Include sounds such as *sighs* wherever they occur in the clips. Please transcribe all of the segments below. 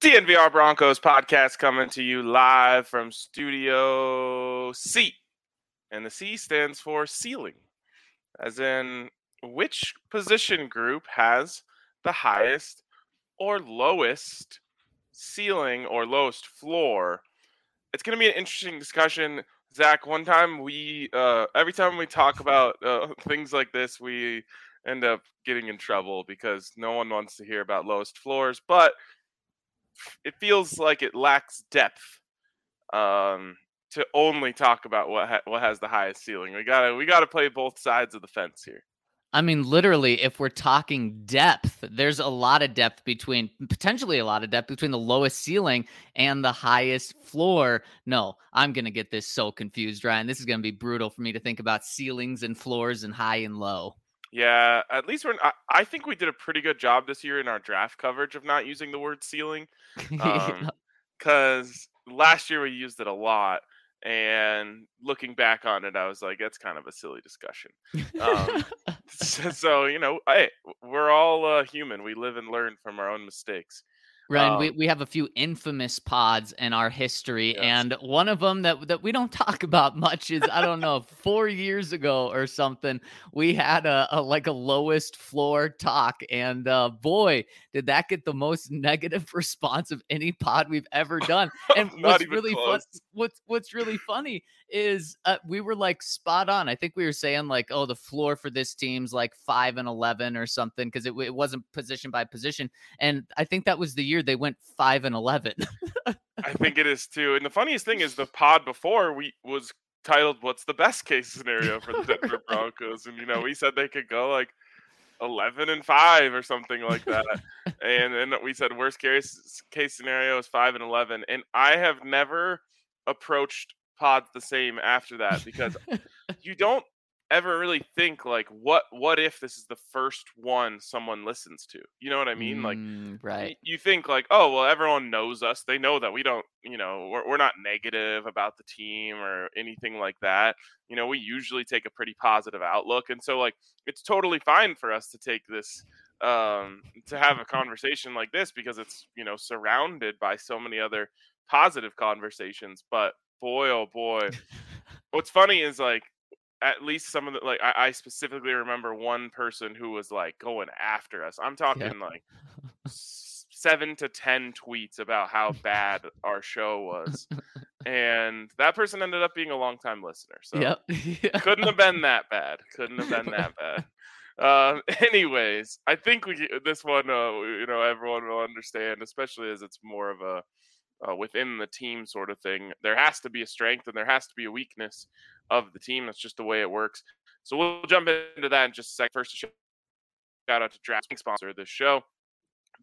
DNVR Broncos podcast coming to you live from Studio C. And the C stands for ceiling, as in which position group has the highest or lowest ceiling or lowest floor. It's going to be an interesting discussion. Zach, one time we, uh, every time we talk about uh, *laughs* things like this, we end up getting in trouble because no one wants to hear about lowest floors. But it feels like it lacks depth um, to only talk about what ha- what has the highest ceiling. We gotta we gotta play both sides of the fence here. I mean, literally, if we're talking depth, there's a lot of depth between potentially a lot of depth between the lowest ceiling and the highest floor. No, I'm going to get this so confused, Ryan. This is going to be brutal for me to think about ceilings and floors and high and low. Yeah, at least we're. I, I think we did a pretty good job this year in our draft coverage of not using the word ceiling, *laughs* because um, last year we used it a lot. And looking back on it, I was like, that's kind of a silly discussion. Um, *laughs* *laughs* so, so, you know, hey, we're all uh, human. We live and learn from our own mistakes. Ryan, um, we, we have a few infamous pods in our history, yes. and one of them that that we don't *laughs* talk about much is I don't know four years ago or something. We had a, a like a lowest floor talk, and uh, boy, did that get the most *laughs* negative *laughs* response of any pod we've ever done. And what's really fun, what's what's really funny is uh, we were like spot on. I think we were saying like, oh, the floor for this team's like five and eleven or something because it, it wasn't position by position. And I think that was the year they went five and eleven. I think it is too. And the funniest thing is the *laughs* pod before we was titled "What's the best case scenario for the Denver *laughs* Broncos?" And you know, we said they could go like 11 and 5 or something like that *laughs* and then we said worst case case scenario is 5 and 11 and i have never approached pods the same after that because you *laughs* don't ever really think like what what if this is the first one someone listens to you know what i mean? Like mm, right. you think like oh well everyone knows us. They know that we don't you know we're, we're not negative about the team or anything like that. You know we usually take a pretty positive outlook and so like it's totally fine for us to take this um to have a conversation like this because it's you know surrounded by so many other positive conversations but boy, oh boy. *laughs* What's funny is like at least some of the like I, I, specifically remember one person who was like going after us. I'm talking yeah. like seven to ten tweets about how bad our show was. *laughs* And that person ended up being a long time listener. So yep. *laughs* yeah. couldn't have been that bad. Couldn't have been that bad. Um, anyways, I think we this one, uh, you know, everyone will understand, especially as it's more of a uh, within the team sort of thing. There has to be a strength and there has to be a weakness of the team. That's just the way it works. So we'll jump into that in just a sec. First, shout out to DraftKings sponsor of this show.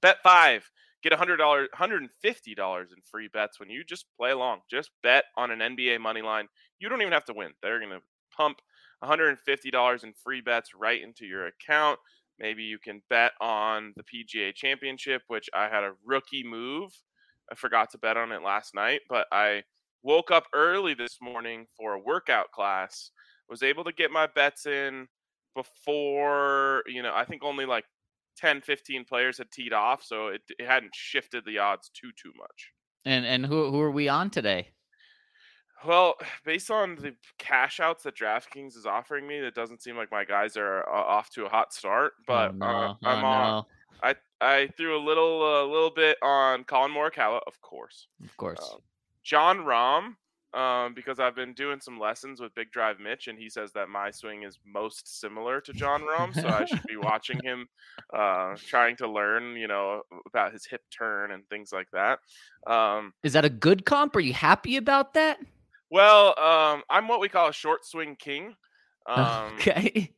Bet five, get $100, $150 in free bets when you just play along. Just bet on an NBA money line. You don't even have to win. They're going to pump $150 in free bets right into your account. Maybe you can bet on the PGA Championship, which I had a rookie move I forgot to bet on it last night, but I woke up early this morning for a workout class. Was able to get my bets in before, you know, I think only like 10, 15 players had teed off, so it, it hadn't shifted the odds too too much. And and who who are we on today? Well, *sighs* based on the cash outs that DraftKings is offering me, it doesn't seem like my guys are uh, off to a hot start. But oh, no. uh, I'm oh, on. No. I I threw a little a uh, little bit on Collin Morikawa, of course. Of course. Um, Jon Rahm, um, because I've been doing some lessons with Big Drive Mitch, and he says that my swing is most similar to Jon Rahm, so I should be watching *laughs* him, uh, trying to learn, you know, about his hip turn and things like that. Um, is that a good comp? Are you happy about that? Well, um, I'm what we call a short swing king. *laughs* Um, okay.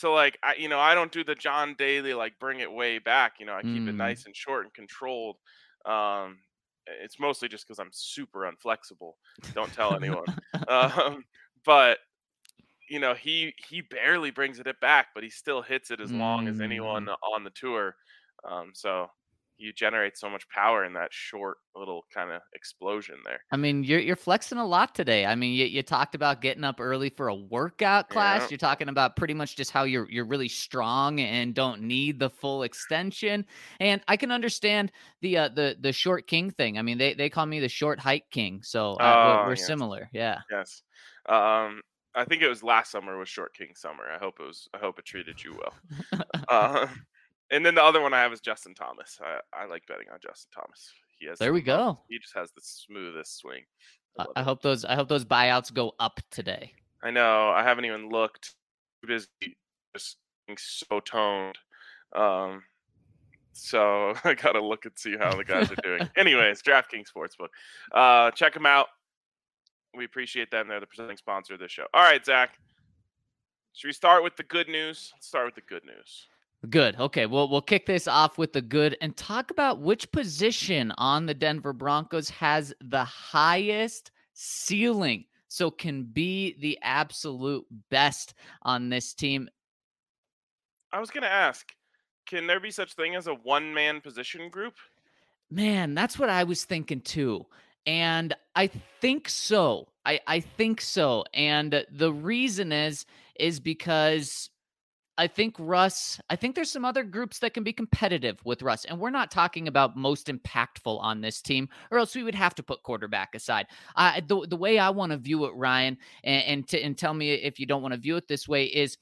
So like I, you know, I don't do the John Daly like bring it way back. You know, I keep mm. it nice and short and controlled. Um, it's mostly just because I'm super unflexible. Don't tell anyone. *laughs* um, but you know, he he barely brings it back, but he still hits it as long as anyone mm. on the tour. Um, so you generate so much power in that short little kind of explosion there. I mean, you're you're flexing a lot today. I mean, you, you talked about getting up early for a workout class. Yeah. You're talking about pretty much just how you're you're really strong and don't need the full extension. And I can understand the uh, the the short king thing. I mean, they they call me the short height king, so uh, oh, we're, yes. similar. Yeah. Yes. Um, I think it was last summer was short king summer. I hope it was. I hope it treated you well. uh, *laughs* and then the other one I have is Justin Thomas. I, I like betting on Justin Thomas. He has there we go. He just has the smoothest swing. I, I hope those I hope those buyouts go up today. I know. I haven't even looked. Busy, just so toned. Um, so *laughs* I gotta look and see how the guys are doing. *laughs* Anyways, DraftKings Sportsbook. Uh, check them out. We appreciate them. They're the presenting sponsor of this show. All right, Zach. Should we start with the good news? Let's start with the good news. Good. Okay. Well, we'll kick this off with the good and talk about which position on the Denver Broncos has the highest ceiling. So can be the absolute best on this team. I was going to ask, can there be such thing as a one man position group? Man, that's what I was thinking too. And I think so. I, I think so. And the reason is is because I think Russ, I think there's some other groups that can be competitive with Russ. And we're not talking about most impactful on this team, or else we would have to put quarterback aside. I, the, the way I want to view it, Ryan, and, and, to, and tell me if you don't want to view it this way, is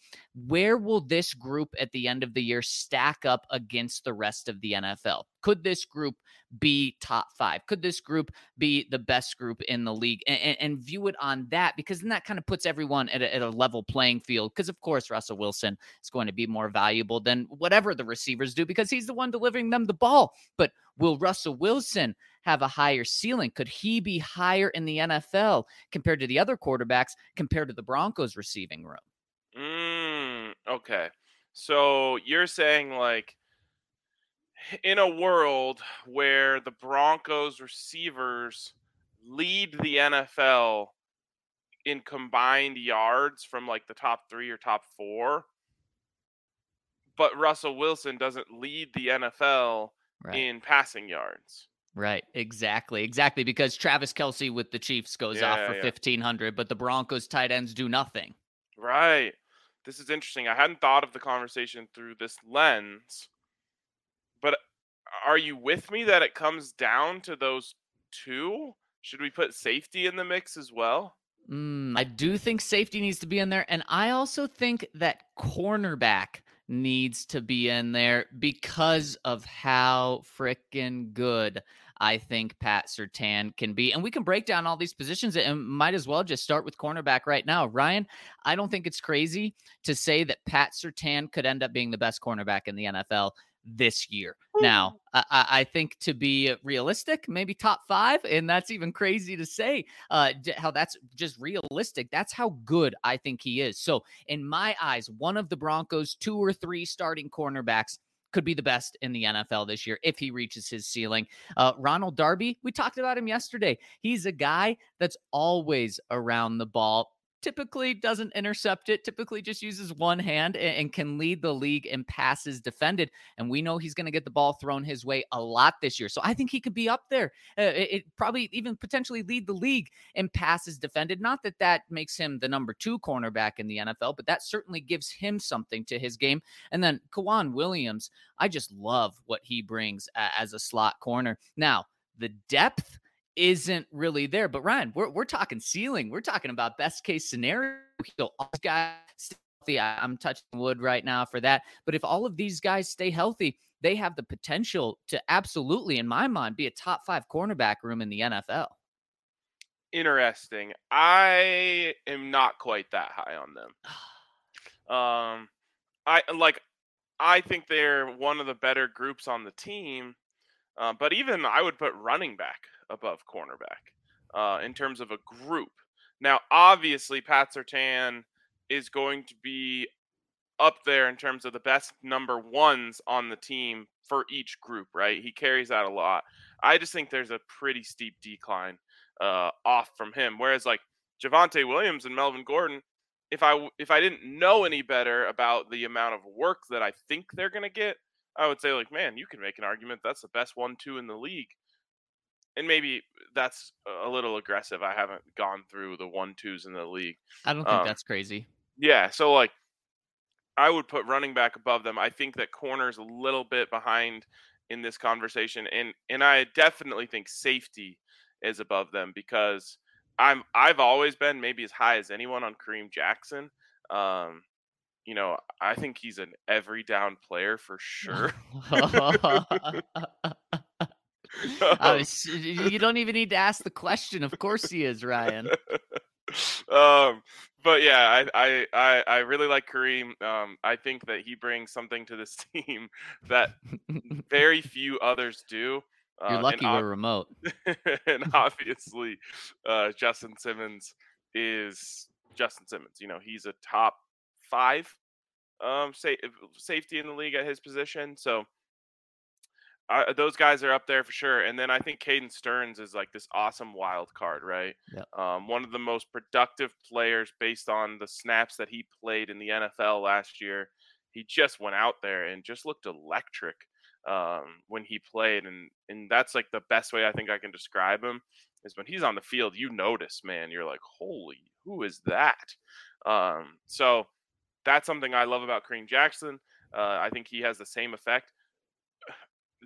where will this group at the end of the year stack up against the rest of the NFL? Could this group be top five? Could this group be the best group in the league? And, and, and view it on that because then that kind of puts everyone at a, at a level playing field. Because, of course, Russell Wilson is going to be more valuable than whatever the receivers do because he's the one delivering them the ball. But will Russell Wilson have a higher ceiling? Could he be higher in the NFL compared to the other quarterbacks compared to the Broncos receiving room? Okay. So you're saying like in a world where the Broncos receivers lead the NFL in combined yards from like the top 3 or top 4 but Russell Wilson doesn't lead the NFL right. in passing yards. Right, exactly, exactly. Because Travis Kelce with the Chiefs goes yeah, off for yeah. fifteen hundred, but the Broncos tight ends do nothing. Right. This is interesting. I hadn't thought of the conversation through this lens, but are you with me that it comes down to those two? Should we put safety in the mix as well? Mm, I do think safety needs to be in there. And I also think that cornerback needs to be in there because of how freaking good I think Pat Surtain can be. And we can break down all these positions and might as well just start with cornerback right now. Ryan, I don't think it's crazy to say that Pat Surtain could end up being the best cornerback in the NFL this year. Now, I, I, think to be realistic, maybe top five, and that's even crazy to say. Uh, how that's just realistic. That's how good I think he is. So, in my eyes, one of the Broncos' two or three starting cornerbacks could be the best in the NFL this year if he reaches his ceiling. Uh, Ronald Darby, we talked about him yesterday. He's a guy that's always around the ball typically doesn't intercept it, typically just uses one hand and, and can lead the league in passes defended. And we know he's going to get the ball thrown his way a lot this year. So I think he could be up there. Uh, it, it, probably even potentially lead the league in passes defended. Not that that makes him the number two cornerback in the NFL, but that certainly gives him something to his game. And then K'Waun Williams, I just love what he brings uh, as a slot corner. Now, the depth isn't really there. But Ryan, we're we're talking ceiling. We're talking about best case scenario. So all guys healthy. I'm touching wood right now for that. But if all of these guys stay healthy, they have the potential to absolutely, in my mind, be a top five cornerback room in the NFL. Interesting. I am not quite that high on them. *sighs* Um, I like. I think they're one of the better groups on the team, uh, but even I would put running back above cornerback uh, in terms of a group. Now, obviously, Pat Surtain is going to be up there in terms of the best number ones on the team for each group, right? He carries that a lot. I just think there's a pretty steep decline uh, off from him. Whereas like Javonte Williams and Melvin Gordon, if I if I didn't know any better about the amount of work that I think they're gonna get, I would say like, man, you can make an argument that's the best one two in the league. And maybe that's a little aggressive. I haven't gone through the one twos in the league. I don't think um, that's crazy. Yeah, so like I would put running back above them. I think that corner's a little bit behind in this conversation, and and I definitely think safety is above them because I'm I've always been maybe as high as anyone on Kareem Jackson. Um, you know, I think he's an every down player for *laughs* sure. *laughs* *laughs* *laughs* was, you don't even need to ask the question. Of course he is, Ryan. *laughs* um, but yeah, I, I, I, really like Kareem. Um, I think that he brings something to this *laughs* team that very few others do. You're uh, lucky we're remote. and obviously, uh, Justin Simmons is Justin Simmons. You know, he's a top five um, sa- safety in the league at his position. So uh, those guys are up there for sure. And then I think Caden Sterns is like this awesome wild card, right? Yeah. Um, one of the most productive players based on the snaps that he played in the NFL last year. He just went out there and just looked electric um, when he played, and and that's like the best way I think I can describe him is when he's on the field. You notice, man, you're like, holy, who is that? Um, so that's something I love about Kareem Jackson. Uh, I think he has the same effect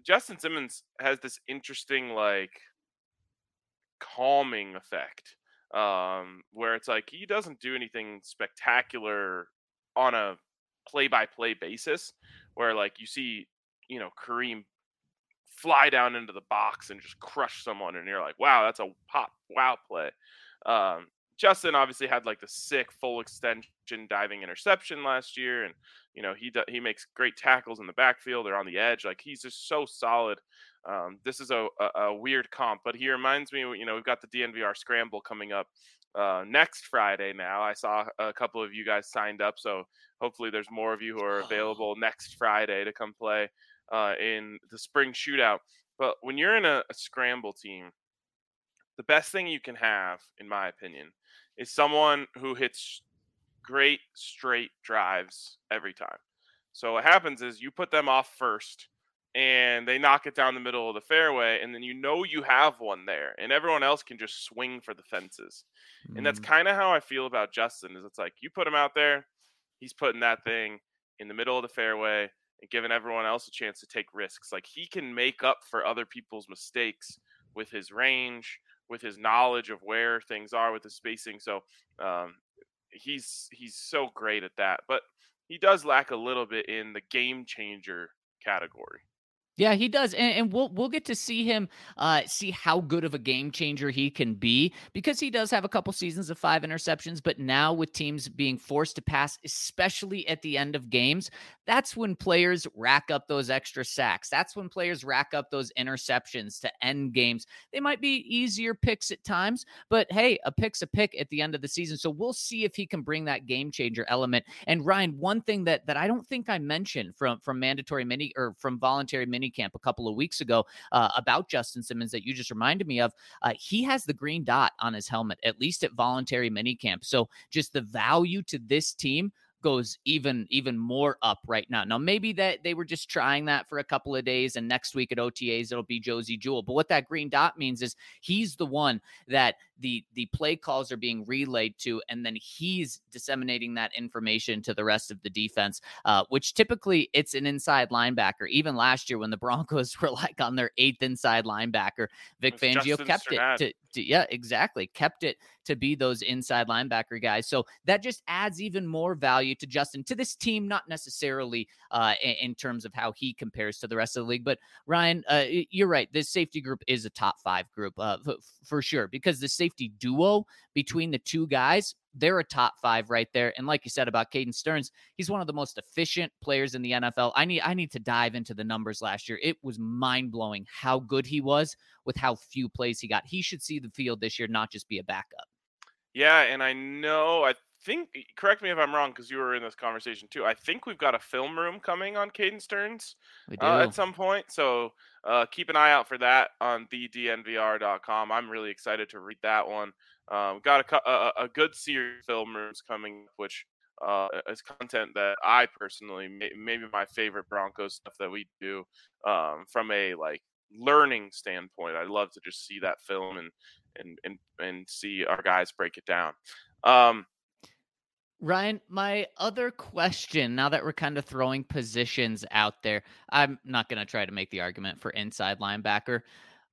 Justin Simmons has this interesting like calming effect um, where it's like he doesn't do anything spectacular on a play by play basis where like you see you know Kareem fly down into the box and just crush someone and you're like wow that's a pop wow play um, Justin obviously had like the sick full extension diving interception last year and you know, he do, he makes great tackles in the backfield or on the edge. Like he's just so solid. Um, this is a, a, a, weird comp, but he reminds me. You know, we've got the DNVR scramble coming up uh, next Friday. Now I saw a couple of you guys signed up, so hopefully there's more of you who are available next Friday to come play uh, in the spring shootout. But when you're in a, a scramble team, the best thing you can have, in my opinion, is someone who hits great straight drives every time. So what happens is you put them off first and they knock it down the middle of the fairway and then you know you have one there and everyone else can just swing for the fences. Mm. And that's mm. kind of how I feel about Justin is it's like you put him out there, he's putting that thing in the middle of the fairway and giving everyone else a chance to take risks. Like he can make up for other people's mistakes with his range, with his knowledge of where things are, with the spacing. So um, he's he's so great at that, but he does lack a little bit in the game changer category. Yeah, he does, and, and, we'll we'll get to see him uh, see how good of a game changer he can be because he does have a couple seasons of five interceptions. But now with teams being forced to pass, especially at the end of games, that's when players rack up those extra sacks. That's when players rack up those interceptions to end games. They might be easier picks at times, but hey, a pick's a pick at the end of the season. So we'll see if he can bring that game changer element. And Ryan, one thing that that I don't think I mentioned from from mandatory mini or from voluntary mini minicamp a couple of weeks ago uh, about Justin Simmons that you just reminded me of. Uh, he has the green dot on his helmet, at least at voluntary minicamp. So just the value to this team goes even even more up right now. Now maybe that they were just trying that for a couple of days and next week at OTAs it'll be Josey Jewell. But what that green dot means is he's the one that the the play calls are being relayed to, and then he's disseminating that information to the rest of the defense. Uh, which typically it's an inside linebacker. Even last year when the *laughs* Broncos were like on their eighth inside linebacker, Vic Fangio Justin kept Strnad. it to, to yeah exactly kept it to be those inside linebacker guys. So that just adds even more value value to Justin to this team, not necessarily uh, in, terms of how he compares to the rest of the league. But Ryan, uh, you're right. This safety group is a top five group uh, for sure because the safety duo between the two guys they're a top five right there. And like you said about Caden Sterns, he's one of the most efficient players in the NFL. I need I need to dive into the numbers last year. It was mind blowing how good he was with how few plays he got. He should see the field this year, not just be a backup. Yeah, and I know I think correct me if I'm wrong because you were in this conversation too. I think we've got a film room coming on Caden Sterns uh, at some point. So uh, keep an eye out for that on thednvr.com. I'm really excited to read that one. Um, got a, a, a, good series film rooms coming, which uh, is content that I personally may, maybe my favorite Broncos stuff that we do um, from a like learning standpoint. I love to just see that film and and and and see our guys break it down. Um, Ryan, my other question, now that we're kind of throwing positions out there, I'm not going to try to make the argument for inside linebacker,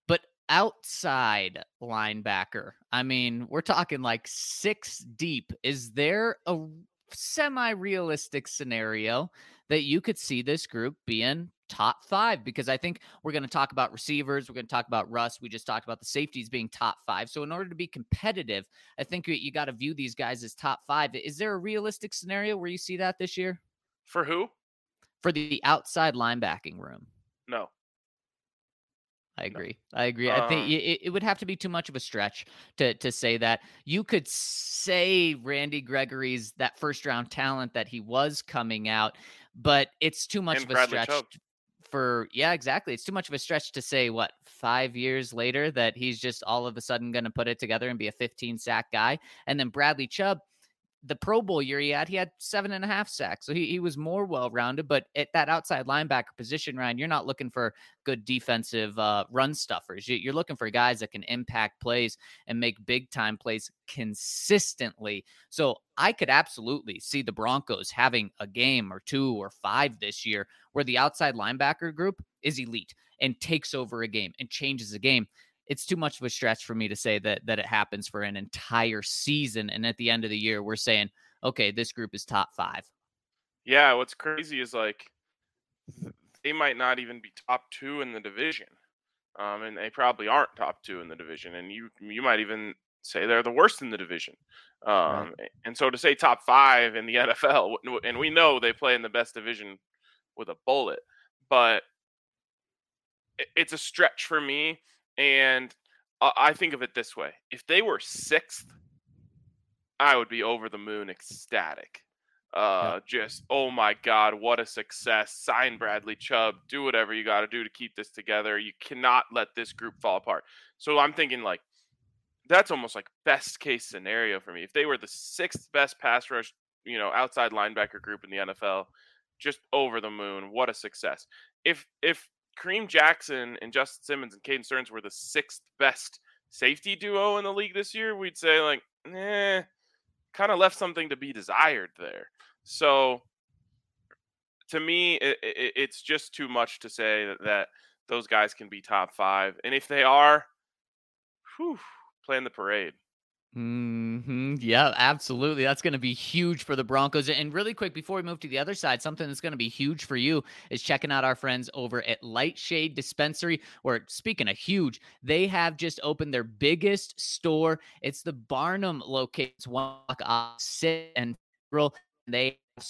but outside linebacker, I mean, we're talking like six deep. Is there a semi realistic scenario that you could see this group being top five because I think we're going to talk about receivers. We're going to talk about Russ. We just talked about the safeties being top five. So, in order to be competitive, I think you, you got to view these guys as top five. Is there a realistic scenario where you see that this year? For who? For the outside linebacking room. No. I agree. I agree. I think um it, it, would have to be too much of a stretch to to say that. You could say Randy Gregory's that first round talent that he was coming out, but it's too much of a Bradley stretch for yeah, exactly. It's too much of a stretch to say what five years later that he's just all of a sudden going to put it together and be a 15 sack guy. And then Bradley Chubb, the Pro Bowl year he had, he had seven and a half sacks. So he, he was more well rounded. But at that outside linebacker position, Ryan, you're not looking for good defensive uh, run stuffers. You're looking for guys that can impact plays and make big time plays consistently. So I could absolutely see the Broncos having a game or two or five this year where the outside linebacker group is elite and takes over a game and changes a game it's too much of a stretch for me to say that that it happens for an entire season and at the end of the year we're saying okay this group is top 5 yeah what's crazy is like they might not even be top 2 in the division um, and they probably aren't top 2 in the division and you you might even say they're the worst in the division um, right. and so to say top 5 in the *laughs* NFL and we know they play in the best division with a bullet but it's a stretch for me and I think of it this way if they were sixth, I would be over the moon ecstatic. Uh, yeah. Just, oh my God, what a success. Sign Bradley Chubb. Do whatever you got to do to keep this together. You cannot let this group fall apart. So I'm thinking, like, that's almost like best case scenario for me. If they were the sixth best pass rush, you know, outside linebacker group in the NFL, just over the moon. What a success. If if Kareem Jackson and Justin Simmons and Caden Sterns were the sixth best safety duo in the league this year, we'd say like, eh, kind of left something to be desired there. So to me, it, it, it's just too much to say that, that those guys can be top five, and if they are, whew, playing the parade. Hmm. Yeah, absolutely. That's going to be huge for the Broncos. And really quick, before we move to the other side, something that's going to be huge for you is checking out our friends over at Lightshade Dispensary. Where speaking of huge, they have just opened their biggest store. It's the Barnum location. It's one block off sit and roll. They have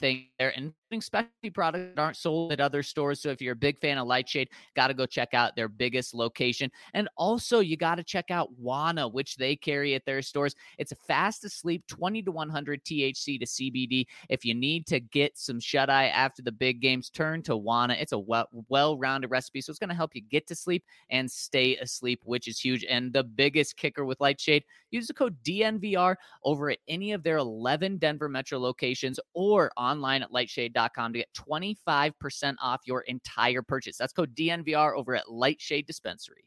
thing there, including specialty products that aren't sold at other stores. So if you're a big fan of Lightshade, got to go check out their biggest location. And also, you got to check out Wana, which they carry at their stores. It's a fast asleep, 20 to 100 THC to CBD. If you need to get some shut eye after the big games, turn to Wana. It's a well rounded recipe. So it's going to help you get to sleep and stay asleep, which is huge. And the biggest kicker with Lightshade, use the code DNVR over at any of their 11 Denver Metro locations or online at lightshade.com to get 25% off your entire purchase. That's code DNVR over at Lightshade Dispensary.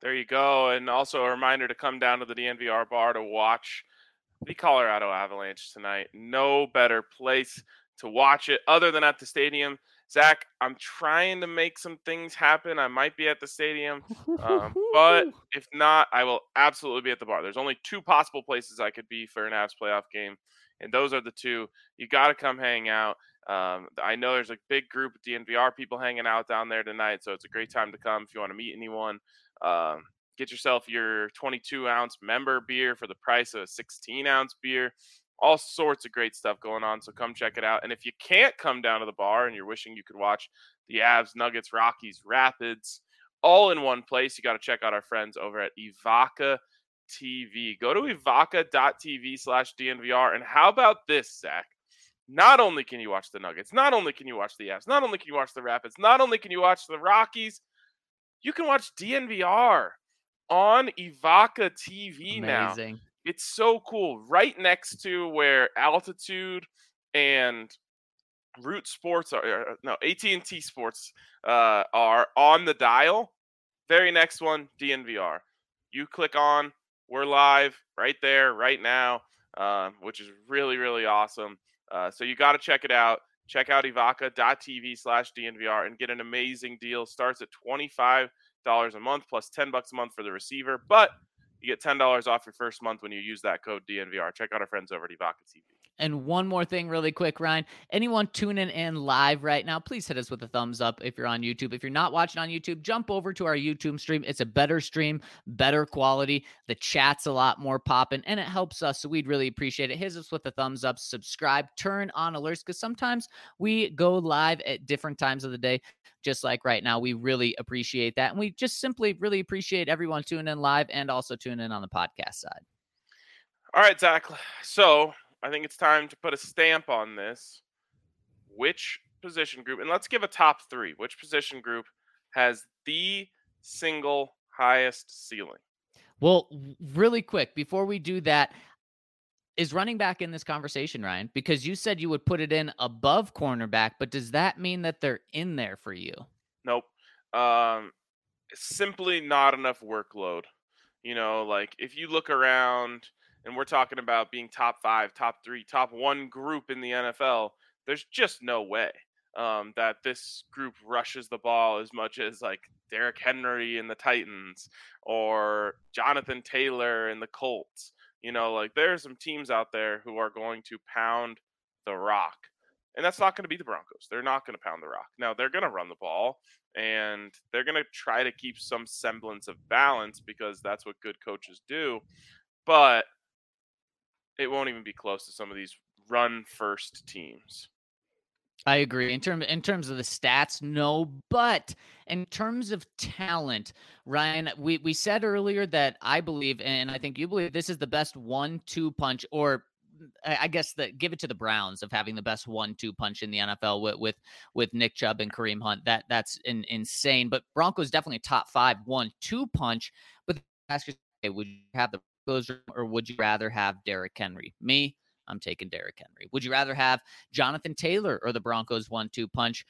There you go. And also a reminder to come down to the DNVR bar to watch the Colorado Avalanche tonight. No better place to watch it other than at the stadium. Zach, I'm trying to make some things happen. I might be at the stadium, um, but *laughs* if not, I will absolutely be at the bar. There's only two possible places I could be for an Avs playoff game And those are the two. You got to come hang out. Um, I know there's a big group of DNVR people hanging out down there tonight, so it's a great time to come if you want to meet anyone. Um, get yourself your 22 ounce member beer for the price of a 16 ounce beer. All sorts of great stuff going on, so come check it out. And if you can't come down to the bar and you're wishing you could watch the Avs, Nuggets, Rockies, Rapids, all in one place, you got to check out our friends over at Evoca TV. Go to evoca.tv slash DNVR. And how about this, Zach? Not only can you watch the Nuggets, not only can you watch the Avs, not only can you watch the Rapids, not only can you watch the Rockies, you can watch DNVR on Evoca TV Amazing. now. It's so cool. Right next to where Altitude and Root Sports are uh, no AT&T Sports uh, are on the dial. Very next one, DNVR. You click on, we're live right there, right now, uh, which is really really awesome. Uh, so you got to check it out. Check out evoca.tv slash DNVR and get an amazing deal. Starts at $25 a month plus 10 bucks a month for the receiver. But you get $10 off your first month when you use that code DNVR. Check out our friends over at Evoca TV. And one more thing, really quick, Ryan. Anyone tuning in live right now, please hit us with a thumbs up if you're on YouTube. If you're not watching on YouTube, jump over to our YouTube stream. It's a better stream, better quality. The chat's a lot more popping, and it helps us. So we'd really appreciate it. Hit us with a thumbs up, subscribe, turn on alerts because sometimes we go live at different times of the day, just like right now. We really appreciate that. And we just simply really appreciate everyone tuning in live and also tuning in on the podcast side. All right, Zach. So I think it's time to put a stamp on this. Which position group, and let's give a top three. Which position group has the single highest ceiling? Well, really quick, before we do that, is running back in this conversation, Ryan? Because you said you would put it in above cornerback, but does that mean that they're in there for you? Nope. Um, simply not enough workload. You know, like if you look around and we're talking about being top five, top three, top one group in the NFL, there's just no way um, that this group rushes the ball as much as like Derrick Henry and the Titans or Jonathan Taylor and the Colts. You know, like there are some teams out there who are going to pound the rock. And that's not going to be the Broncos. They're not going to pound the rock. Now, they're going to run the ball and they're going to try to keep some semblance of balance because that's what good coaches do. But it won't even be close to some of these run first teams. I agree. In terms in terms of the stats, no, but in terms of talent, Ryan, we, we said earlier that I believe, and I think you believe this is the best one-two punch, or mm, I guess that give it to the Browns of having the best one-two punch in the NFL with with, with Nick Chubb and Kareem Hunt. That that's in, insane. But Broncos definitely top five one-two punch. But ask yourself, would you have the or would you rather have Derrick Henry? Me, I'm taking Derrick Henry. Would you rather have Jonathan Taylor or the Broncos one two punch?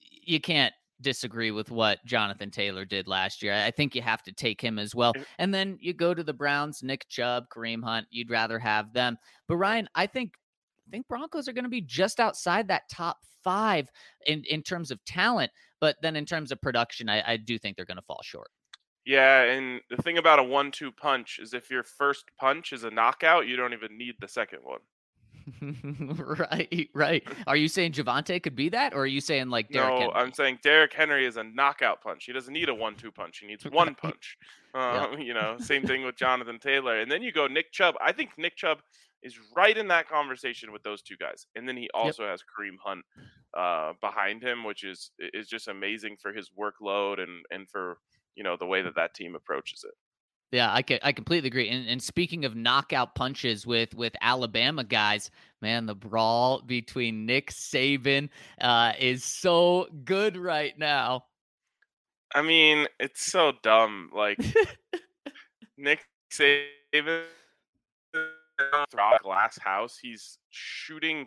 You can't disagree with what Jonathan Taylor did last year. I think you have to take him as well. And then you go to the Browns, Nick Chubb, Kareem Hunt. You'd rather have them. But Ryan, I think I think Broncos are going to be just outside that top five in, in terms of talent. But then in terms of production, I, I do think they're going to fall short. Yeah, and the thing about a one-two punch is if your first punch is a knockout, you don't even need the second one. *laughs* right, right. *laughs* Are you saying Javonte could be that, or are you saying like Derrick No, Henry? I'm saying Derrick Henry is a knockout punch. He doesn't need a one-two punch. He needs one punch. *laughs* Um, You know, same thing with Jonathan Taylor, and then you go Nick Chubb. I think Nick Chubb is right in that conversation with those two guys, and then he also yep. has Kareem Hunt uh, behind him, which is is just amazing for his workload and and for you know the way that that team approaches it. Yeah, I can, I completely agree. And, and speaking of knockout punches with with Alabama guys, man, the brawl between Nick Saban uh, is so good right now. I mean, it's so dumb. Like *laughs* Nick Saban *laughs* through a glass house. He's shooting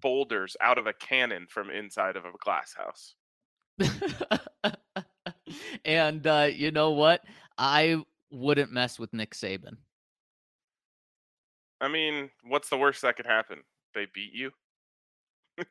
boulders out of a cannon from inside of a glass house. *laughs* *laughs* and uh, you know what? I wouldn't mess with Nick Saban. I mean, what's the worst that could happen? They beat you. *laughs*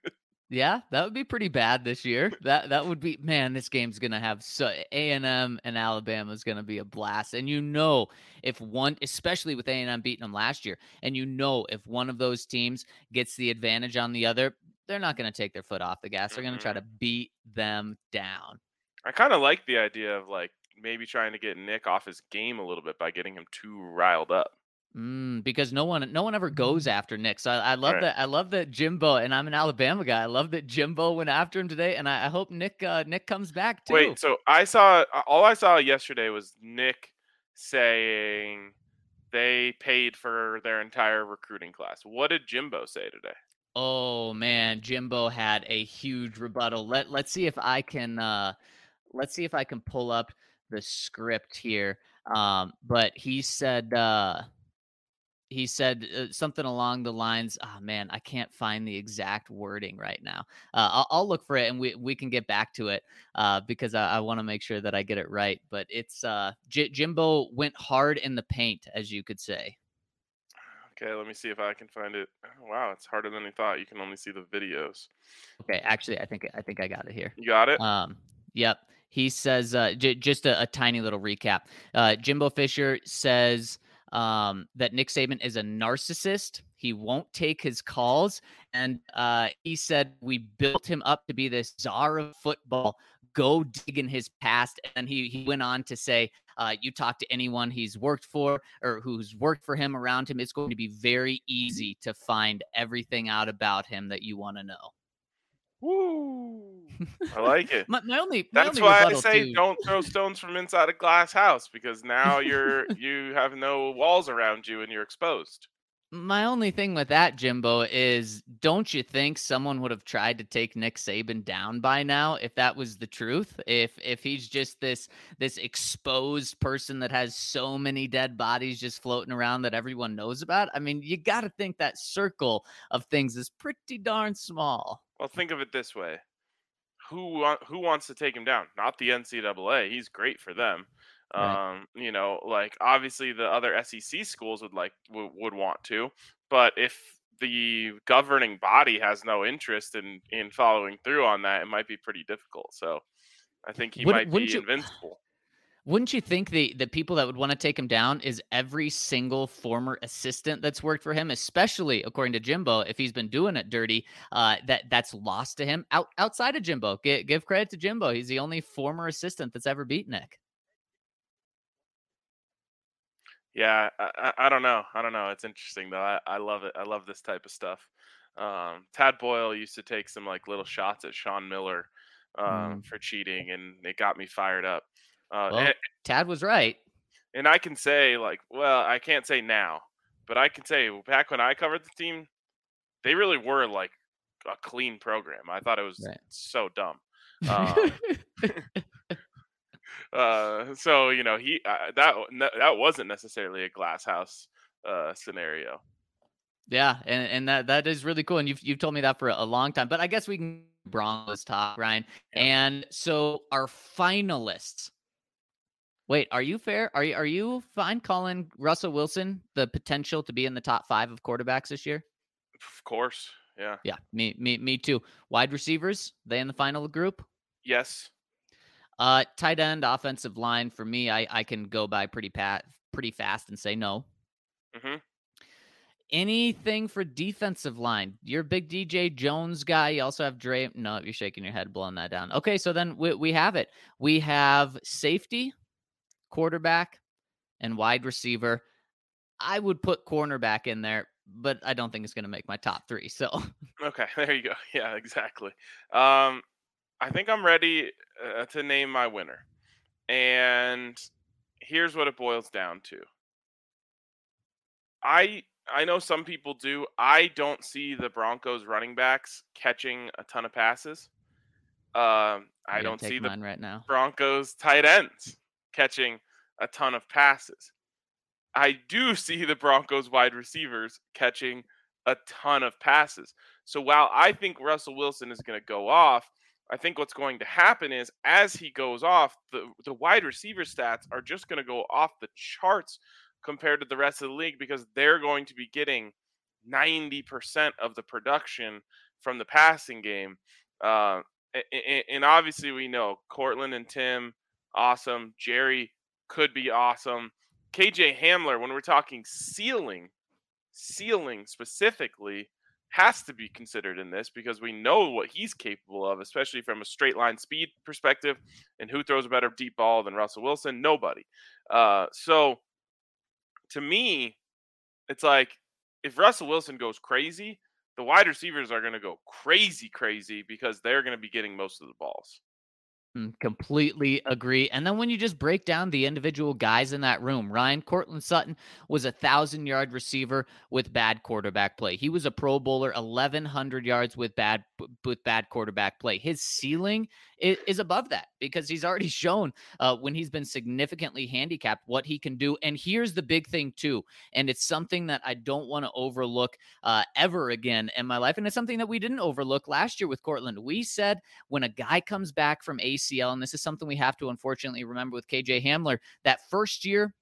Yeah, that would be pretty bad this year. That that would be man. This game's gonna have so A and M and Alabama is gonna be a blast. And you know, if one, especially with A and M beating them last year, and you know, if one of those teams gets the advantage on the other, they're not gonna take their foot off the gas. They're gonna try to beat them down. I kind of like the idea of like maybe trying to get Nick off his game a little bit by getting him too riled up. Mm, because no one, no one ever goes Mm-hmm. after Nick. So I, I love Right. that. I love that Jimbo, and I'm an Alabama guy. I love that Jimbo went after him today, and I, I hope Nick, uh, Nick comes back too. Wait, so I saw all I saw yesterday was Nick saying they paid for their entire recruiting class. What did Jimbo say today? Oh man, Jimbo had a huge rebuttal. Let Let's see if I can. Uh, let's see if I can pull up the script here. Um, but he said. Uh, he said uh, something along the lines oh man i can't find the exact wording right now uh, I'll, I'll look for it and we, we can get back to it uh, because i, I want to make sure that i get it right but it's uh, J- jimbo went hard in the paint as you could say Okay, let me see if I can find it. Oh, *clears throat* wow, it's harder than I thought. You can only see the videos. okay actually i think i think i got it here You got it? Um, yep. He says uh, j- just a, a tiny little recap. Uh, Jimbo Fisher says um, that Nick Saban is a narcissist. He won't take his calls, and uh, he said we built him up to be this czar of football. Go dig in his past, and he he went on to say, uh, "You talk to anyone he's worked for or who's worked for him around him. It's going to be very easy to find everything out about him that you want to know." Woo! I like it. My, my only my That's only why I say too- don't throw stones from inside a glass house because now you're *laughs* you have no walls around you and you're exposed. My only thing with that, Jimbo, is don't you think someone would have tried to take Nick Saban down by now if that was the truth? If if he's just this this exposed person that has so many dead bodies just floating around that everyone knows about? I mean, you got to think that circle of things is pretty darn small. Well, think of it this way: who who wants to take him down? Not the NCAA. He's great for them. Right. Um, you know, like obviously the other SEC schools would like w- would want to, but if the governing body has no interest in in following through on that, it might be pretty difficult. So, I think he Would- might be you- invincible. Wouldn't you think the the people that would want to take him down is every single former assistant that's worked for him, especially according to Jimbo, if he's been doing it dirty, uh, that that's lost to him out outside of Jimbo. Give, give credit to Jimbo; he's the only former assistant that's ever beat Nick. Yeah, I, I, I don't know. I don't know. It's interesting though. I, I love it. I love this type of stuff. Um, Tad Boyle used to take some like little shots at Sean Miller um, for cheating, and it got me fired up. Uh, Well- and, Tad was right. and I can say like, well, I can't say now, but I can say back when I covered the team, they really were like a clean program. I thought it was Right. so dumb. *laughs* Um, *laughs* uh, so you know he uh, that that wasn't necessarily a glass house uh, scenario. yeah, and, and that that is really cool. And you've you've told me that for a, a long time. But I guess we can Broncos talk, Ryan. Yeah. And so our finalists. Wait, are you fair? Are you are you fine calling Russell Wilson the potential to be in the top five of quarterbacks this year? Of course, yeah, Yeah, me, me, me too. Wide receivers, they in the final group. yes, Uh, tight end, offensive line. For me, I, I can go by pretty pat, pretty fast and say no. hmm Anything for defensive line? You're a big DJ Jones guy. You also have Dre. No, you're shaking your head, blowing that down. Okay, so then we, we have it. We have safety, quarterback, and wide receiver. I would put cornerback in there, but I don't think it's going to make my top three. So *laughs* Okay, *laughs* there you go. Yeah, exactly. Um, I think I'm ready uh, to name my winner, and here's what it boils down to. I I know some people do. I don't see the Broncos running backs catching a ton of passes. Um, I don't see the right now. Broncos tight ends catching a ton of passes. I do *laughs* see the Broncos wide receivers catching a ton of passes. So while I think Russell Wilson is going to go off, I think what's going to happen is as he goes off, the the wide receiver stats are just going to go off the charts compared to the rest of the league because they're going to be getting 90% of the production from the passing game. Uh, and, and obviously, we know Courtland and Tim, awesome. Jerry could be awesome. KJ Hamler, when we're talking ceiling, ceiling specifically, has to be considered in this because we know what he's capable of, especially from a straight line speed perspective. And who throws a better deep ball than Russell Wilson? Nobody. Uh, so to me, it's like if Russell Wilson goes crazy, the wide receivers are going to go crazy, crazy because they're going to be getting most of the balls. Mm, completely agree. And then when you just break down the individual guys in that room, Ryan Courtland Sutton was a thousand yard receiver with bad quarterback play. He was a Pro Bowler, eleven hundred yards with bad with bad quarterback play. His ceiling is, is above that because he's already *laughs* shown uh, when he's been significantly handicapped what he can do. And here's the big thing too, and it's something that I don't want to overlook uh, ever again in my life, and it's something that we didn't overlook last year with Courtland. We said when a guy comes back from ACL, and this is something we have to unfortunately remember with KJ Hamler, that first year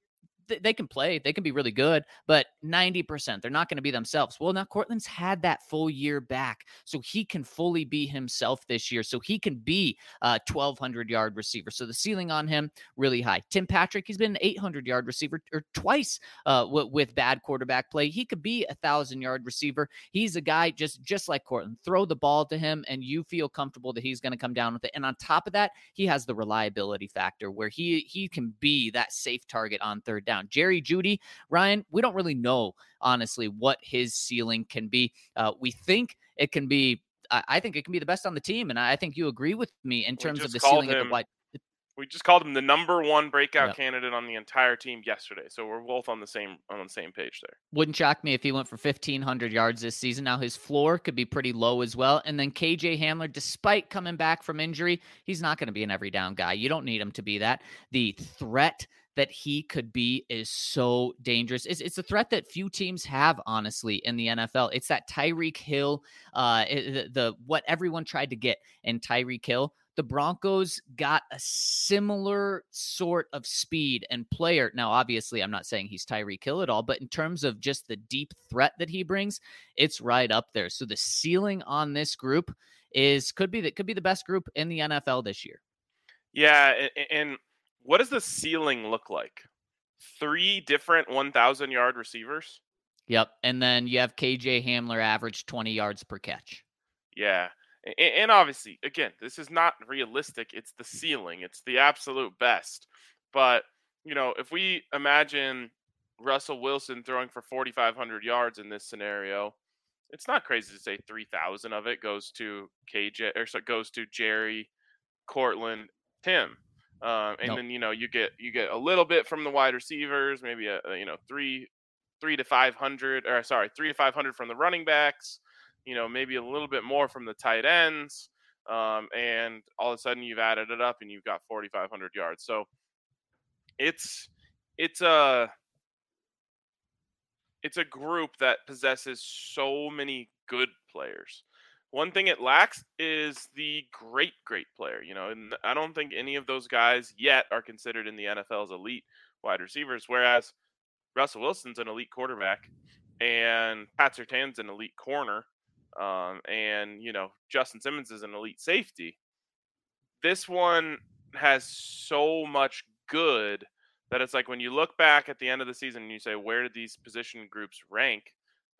they can play, they can be really good, but 90%, they're not going to be themselves. Well, now Courtland's had that full year back, so he can fully be himself this year. So he can be a 1,200 yard receiver. So the ceiling on him really high. Tim Patrick, he's been an 800 yard receiver or twice uh, w- with bad quarterback play. He could be a thousand yard receiver. He's a guy just just like Courtland. Throw the ball to him, and you feel comfortable that he's going to come down with it. And on top of that, he has the reliability factor where he he can be that safe target on third down. Jerry Jeudy, Ryan, we don't really know, honestly, what his ceiling can be. Uh, we think it can be, I think it can be the best on the team. And I think you agree with me in terms of the ceiling him, of the wide. We just called him the number one breakout yep. candidate on the entire team yesterday, so we're both on the same on the same page there. Wouldn't shock me if he went for fifteen hundred yards this season. Now his floor could be pretty low as well. And then KJ Hamler, despite coming back from injury, he's not going to be an every down guy. You don't need him to be that. The threat that he could be is so dangerous. It's, it's a threat that few teams have, honestly, in the NFL. It's that Tyreek Hill, uh, the, the what everyone tried to get in Tyreek Hill. The Broncos got a similar sort of speed and player. Now, obviously, I'm not saying he's Tyreek Hill at all, but in terms of just the deep threat that he brings, it's right up there. So the ceiling on this group is could be that could be the best group in the NFL this year. Yeah, and what does the ceiling look like? Three different 1,000 yard receivers? Yep. And then you have KJ Hamler average 20 yards per catch. Yeah. And obviously, again, this is not realistic. It's the ceiling, it's the absolute best. But, you know, if we imagine Russell Wilson throwing for 4,500 yards in this scenario, it's not crazy to say 3,000 of it goes to KJ or so goes to Jerry, Courtland, Tim. Um, and nope. then you know you get you get a little bit from the wide receivers, maybe a, a you know three three to five hundred or sorry three to five hundred from the running backs, you know maybe a little bit more from the tight ends, um, and all of a sudden you've added it up and you've got forty five hundred yards. So it's it's a it's a group that possesses so many good players. One thing it lacks is the great, great player. You know, and I don't think any of those guys yet are considered in the NFL's elite wide receivers. Whereas Russell Wilson's an elite quarterback, and Pat Surtain's an elite corner, um, and you know Justin Simmons is an elite safety. This one has so much good that it's like when you look back at the end of the season and you say, where did these position groups rank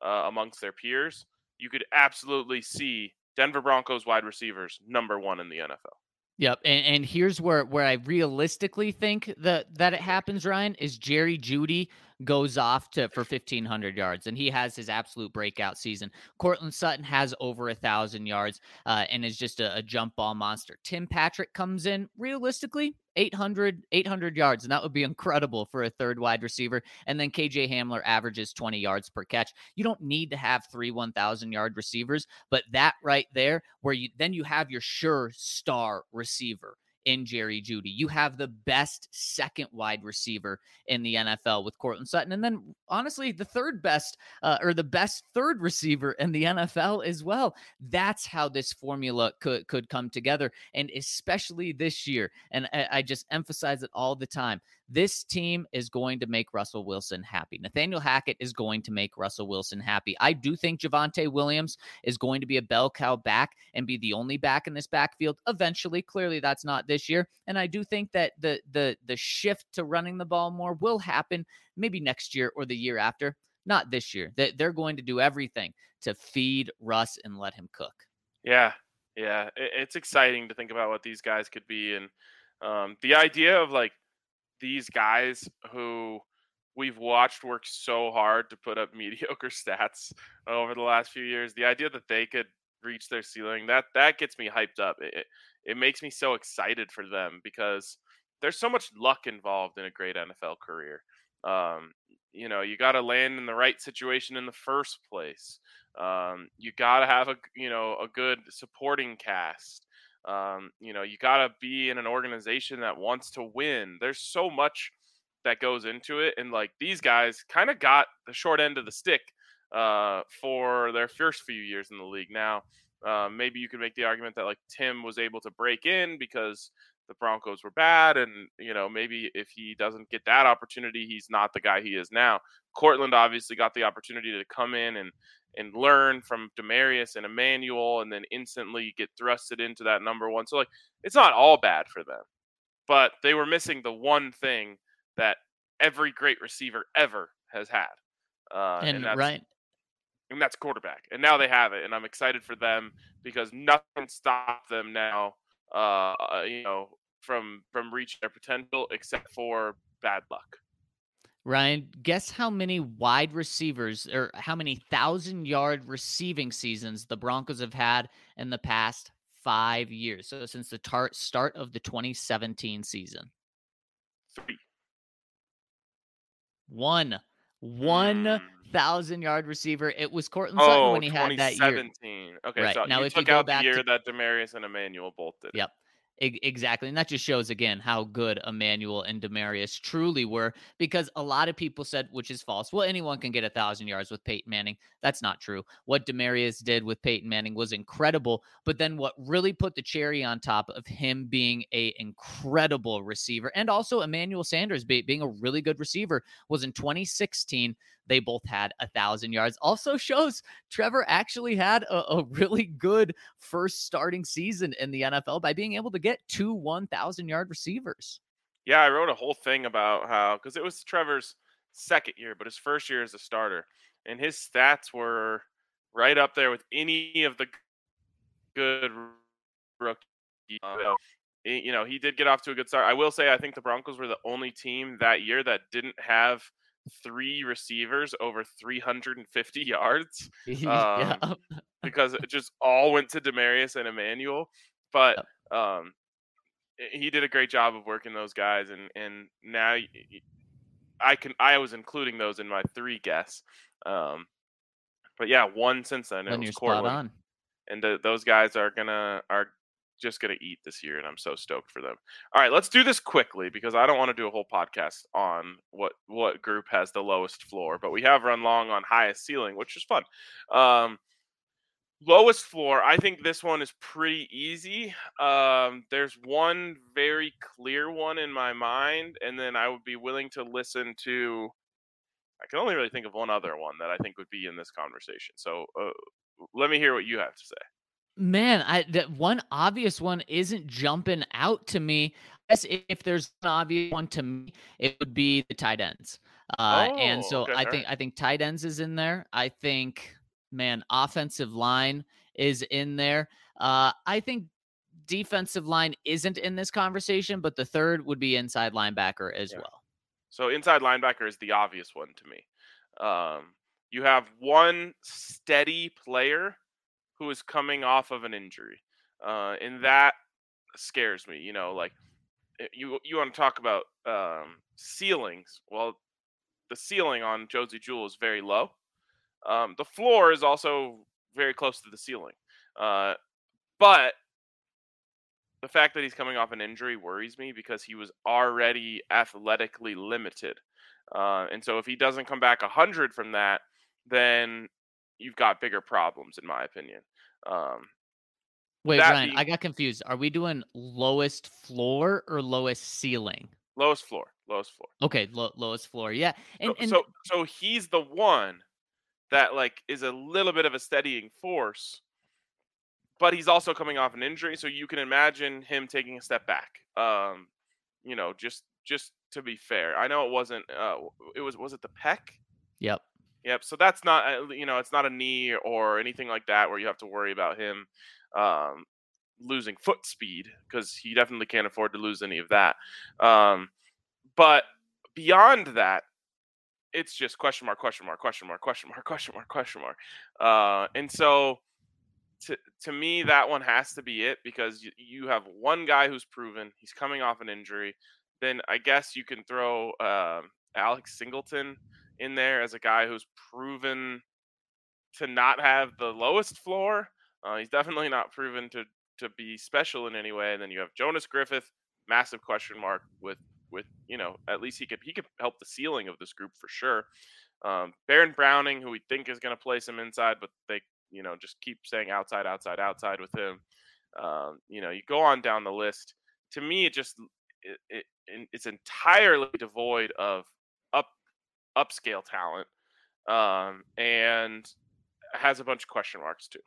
uh, amongst their peers? You could absolutely see Denver Broncos wide receivers number one in the NFL. Yep, and, and here's where where I realistically think that that it happens. Ryan is Jerry Jeudy goes off to for 1500 yards and he has his absolute breakout season. Courtland Sutton has over a thousand yards uh, and is just a, a jump ball monster. Tim Patrick comes in realistically 800 800 yards and that would be incredible for a third wide receiver and then KJ Hamler averages 20 yards per catch. You don't need to have three 1000 yard receivers, but that right there where you then you have your sure star receiver in Jerry Jeudy. You have the best second wide receiver in the NFL with Courtland Sutton. And then, honestly, the third best uh, or the best third receiver in the NFL as well. That's how this formula could, could come together. And especially this year, and I, I just emphasize it all the time This team is going to make Russell Wilson happy. Nathaniel Hackett is going to make Russell Wilson happy. I do think Javonte Williams is going to be a bell cow back and be the only back in this backfield eventually. Clearly, that's not this year. And I do think that the the the shift to running the ball more will happen maybe next year or the year after. Not this year. That They're going to do everything to feed Russ and let him cook. Yeah, yeah, it's exciting to think about what these guys could be, and um, the idea of like these guys who we've watched work so hard to put up *laughs* mediocre stats over the last few years. The idea that they could reach their ceiling that that gets me hyped up. It it makes me so excited for them because there's so much luck involved in a great NFL career. Um, you know, you got to land in the right situation in the first place. Um, you got to have a you know a good supporting cast. Um, you know, you got to be in an organization that wants to win. There's so much that goes into it, and like these guys kind of got the short end of the stick uh, for their first few years in the league. Now, uh, maybe you could make the argument that like Tim was able to break in because the Broncos were bad, and you know maybe if he doesn't get that opportunity, he's not the guy he is now. Courtland obviously got the opportunity to come in and and learn from Demaryius and Emmanuel, and then instantly get thrusted into that number one. So like it's not all bad for them, but they were missing the one thing that every great receiver ever has had, uh, and, and that's, right. And that's quarterback. And now they have it, and I'm excited for them because nothing stopped them now. Uh, uh you know, from from reaching their potential except for bad luck. Ryan, guess how many wide receivers or how many thousand yard receiving seasons the Broncos have had in the past five years? So since the tar- start of the 2017 season. Three. One. One hmm. Thousand yard receiver. It was Courtland Sutton oh, when he had that year. 2017. Okay, right. so now if you took out the year to... that Demaryius and Emmanuel both did. Yep. Exactly. And that just shows again how good Emmanuel and Demaryius truly were because a lot of people said, which is false, well, anyone can get a thousand yards with Peyton Manning. That's not true. What Demaryius did with Peyton Manning was incredible. But then what really put the cherry on top of him being a incredible receiver and also Emmanuel Sanders being a really good receiver was in 2016 they both had a thousand yards. Also shows Trevor actually had a, a, really good first starting season in the NFL by being able to get two 1,000 yard receivers. Yeah, I wrote a whole thing about how, because it was Trevor's second year, but his first year as a starter. And his stats were right up there with any of the good rookies. you know, he did get off to a good start. I will say, I think the Broncos were the only team that year that didn't have three receivers over 350 yards *laughs* um, because it just all went to Demaryius and Emmanuel. But um, he did a great job of working those guys, and and now I can I was including those in my three guess. Um, but yeah, one since then. It was Courtland. And the, those guys are gonna are just going to eat this year, and I'm so stoked for them. All right, let's do this quickly because I don't want to do a whole podcast on what what group has the lowest floor, but we have run long on highest ceiling, which is fun. Um, lowest floor, I think this one is pretty easy. Um, there's one very clear one in my mind, and then I would be willing to listen to. I can only really think of one other one that I think would be in this conversation. So uh, let me hear what you have to say. Man, I that one obvious one isn't jumping out to me. If there's an obvious one to me, it would be the tight ends. Uh, oh, and so okay, I think. I think tight ends is in there. I think man, offensive line is in there. Uh, I think defensive line isn't in this conversation, but the third would be inside linebacker as yeah. well. So inside linebacker is the obvious one to me. Um, you have one steady player who is coming off of an injury, uh, and that scares me. You know, like eh, you you want to talk about um, ceilings? Well, the ceiling on Josey Jewell is very low. Um, the floor is also very close to the ceiling, uh, but the fact that he's coming off an injury worries me because he was already athletically limited. Uh, and so if he doesn't come back 100 from that, then you've got bigger problems, in my opinion. Um, Wait, Ryan, I got confused. Are we doing lowest floor or lowest ceiling? Lowest floor. Lowest floor. Okay, lo- lowest floor. Yeah. And, so, and so so he's the one that like is a little bit of a steadying force, but he's also coming off an injury, so you can imagine him taking a step back. Um, you know, just just to be fair, I know it wasn't. Uh, it was was it the peck? Yep. Yep. So that's not uh, you know it's not a knee or anything like that where you have to worry about him um, losing foot speed because he definitely can't afford to lose any of that. Um, but beyond that, it's just question mark, question mark, question mark, question mark, *laughs* question mark, question mark. Uh, and so to to me, that one has to be it because you, you have one guy who's proven he's coming off an injury. Then I guess you can throw uh, Alex Singleton in there as a guy who's proven to not have the lowest floor. Uh, he's definitely not proven to to be special in any way. And then you have Jonas Griffith, massive question mark with with you know at least he could he could help the ceiling of this group for sure. Um, Baron Browning, who we think is going to play some inside, but they you know just keep saying outside, outside, outside with him. Um, you know, you go on down the list. To me, it just it, it it's entirely devoid of upscale talent, um, and has a bunch of question marks too.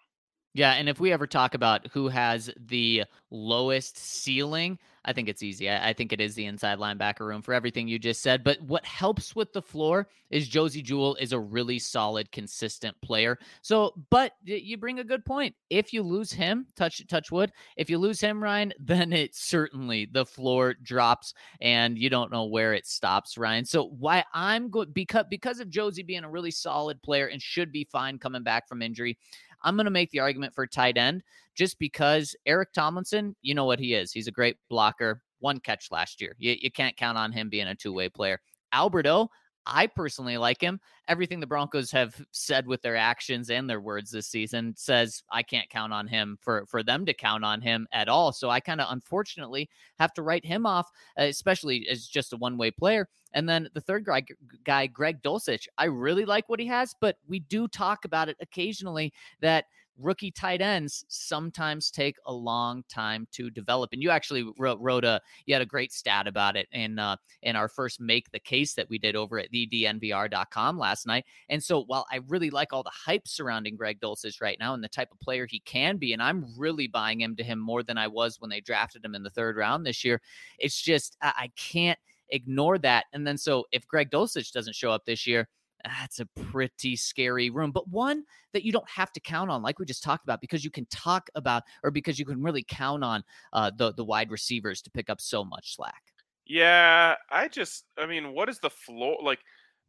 Yeah, and if we ever talk about who has the lowest ceiling, I think it's easy. I, I, think it is the inside linebacker room for everything you just said. But what helps with the floor is Josey Jewell is a really solid, consistent player. So, but you bring a good point. If you lose him, touch touch wood. If you lose him, Ryan, *laughs* then it certainly the floor drops and you don't know where it stops, Ryan. So why I'm good because because of Josey being a really solid player and should be fine coming back from injury. I'm going to make the argument for tight end just because Eric Tomlinson, you know what he is. He's a great blocker, one catch last year. You, you can't count on him being a two way player. Albert O, I personally like him. Everything the Broncos have said with their actions and their words this season says I can't count on him for for them to count on him at all. So I kind of unfortunately have to write him off, uh, especially as just a one way player. And then the third guy, guy, Greg Dulcich, I really like what he has, but we do talk about it occasionally that rookie tight ends sometimes take a long time to develop. And you actually wrote, wrote a you had a great stat about it in uh, in our first make the case that we did over at thednvr.com last night. And so while I really like all the hype surrounding Greg Dulcich right now and the type of player he can be, and I'm really buying into him more than I was when they drafted him in the third round this year, it's just I, I can't ignore that. And then so if Greg Dulcich doesn't show up this year, that's a pretty scary room, but one that you don't have to count on, like we just talked about, because you can talk about or because you can really count on uh, the the wide receivers to pick up so much slack. Yeah, I just, I mean, what is the floor like?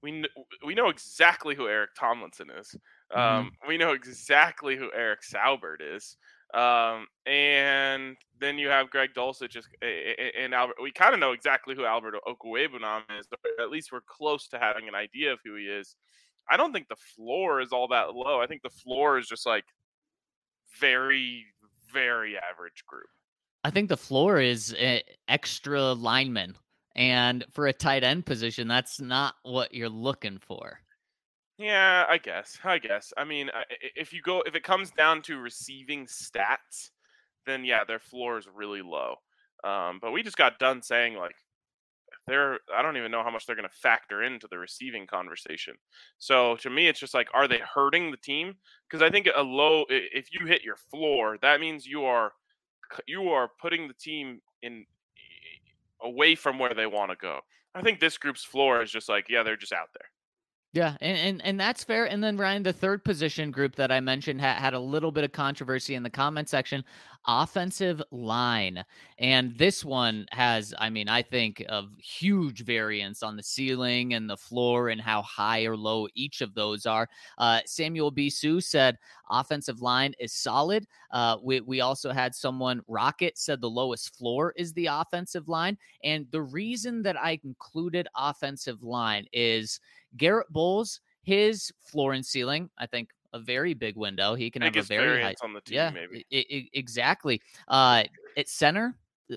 We we know exactly who Eric Tomlinson is. Mm-hmm. Um, mm-hmm. We know exactly who Eric Saubert is. Um, and then you have Greg Dulcich and Albert. We kind of know exactly who Albert Okwuegbunam is, or at least we're close to having an idea of who he is. I don't think the floor is all that low. I think the floor is just like very, very average group. I think the floor is eh, extra linemen. And for a tight end position, that's not what you're looking for. Yeah, I guess. I guess. I mean, if you go, if it comes down to receiving stats, then yeah, their floor is really low. Um, but we just got done saying like they're I don't even know how much they're going to factor into the receiving conversation. So to me, it's just like, are they hurting the team? Because I think a low, if you hit your floor, that means you are you are putting the team in away from where they want to go. I think this group's floor is just like, yeah, they're just out there. Yeah, and, and and that's fair. And then Ryan, the third position group that I mentioned ha- had a little bit of controversy in the comment section, offensive line, and this one has, I mean, I think of huge variance on the ceiling and the floor and how high or low each of those are. Uh, Samuel Bisu said offensive line is solid. Uh, we we also had someone Rocket said the lowest floor is the offensive line, and the reason that I included offensive line is Garrett Bolles, his floor and ceiling, I think a very big window. He can have a very high on the team, yeah, maybe. It, it, exactly. Uh, at center,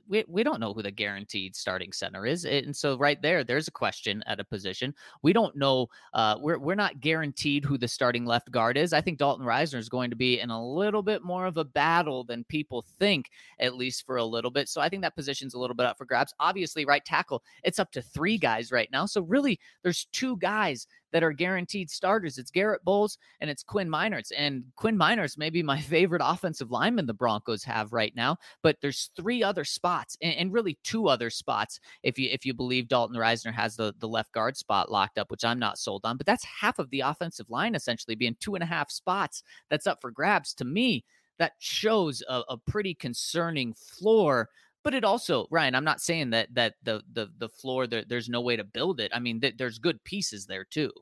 we, we don't know who the guaranteed starting center is. And so right there, there's a question at a position. We don't know. Uh, we're, we're not guaranteed who the starting left guard is. I think Dalton Risner is going to be in a little bit more of a battle than people think, at least for a little bit. So I think that position's a little bit up for grabs. Obviously, right tackle, it's up to three guys right now. So really, there's two guys that are guaranteed starters. It's Garrett Bolles and it's Quinn Meinerz. And Quinn Meinerz may be my *laughs* favorite offensive lineman the Broncos have right now, but there's three other spots and, and really two other spots if you if you believe Dalton Risner has the, the left guard spot locked up, which I'm not sold on. But that's half of the offensive line essentially being two and a half spots that's up for grabs. To me, that shows a, a pretty concerning floor but it also ryan i'm not saying that that the the the floor there, there's no way to build it i mean th- there's good pieces there too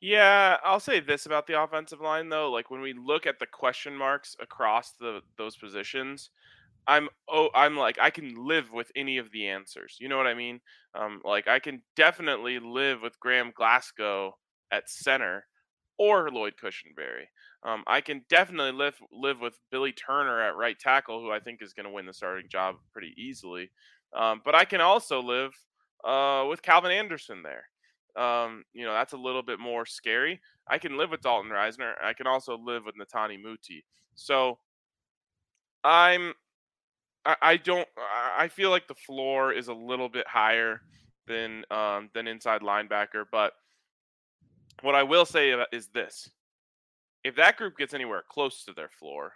yeah, I'll say this about the offensive line though. Like when we look at the question marks across the those positions, I'm oh I'm like I can live with any of the answers. You know what I mean? Um, like I can definitely live with Graham Glasgow at center or Lloyd Cushenberry. Um, I can definitely live live with Billy Turner at right tackle, who I think is going to win the starting job pretty easily. Um, but I can also live uh, with Calvin Anderson there um, you know, that's a little bit more scary. I can live with Dalton Risner. I can also live with Netane Muti. So I'm, I, I don't, I feel like the floor is a little bit higher than um, than inside linebacker. But what I will say is this: if that group gets anywhere close to their floor,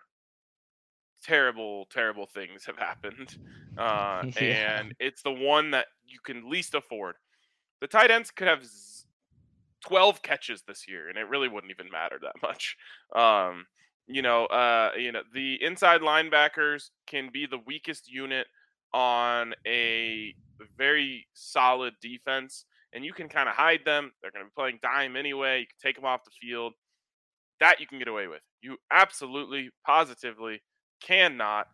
terrible, terrible things have *laughs* happened, uh, *laughs* yeah. and it's the one that you can least afford the tight ends could have 12 catches this year, and it really wouldn't even matter that *laughs* much. Um, you know, uh, you know, the inside linebackers can be the weakest unit on a very solid defense, and you can kind of hide them. They're going to be playing dime anyway. You can take them off the field. That you can get away with. You absolutely, positively cannot,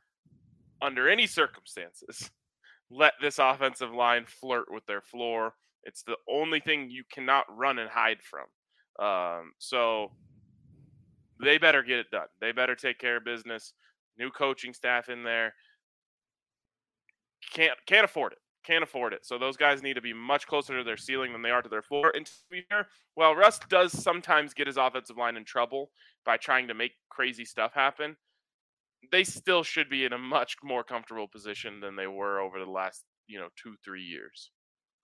under any circumstances, *laughs* let this offensive line flirt with their floor it's the only thing you cannot run and hide from. Um, so they better get it done. They better take care of business. New coaching staff in there. Can't can't afford it. Can't afford it. So those guys need to be much closer to their ceiling than they are to their floor. And to be fair, well, Russ does sometimes get his offensive line in trouble by trying to make crazy stuff happen. They still should be in a much more comfortable position than they were over the last, you know, two, three years.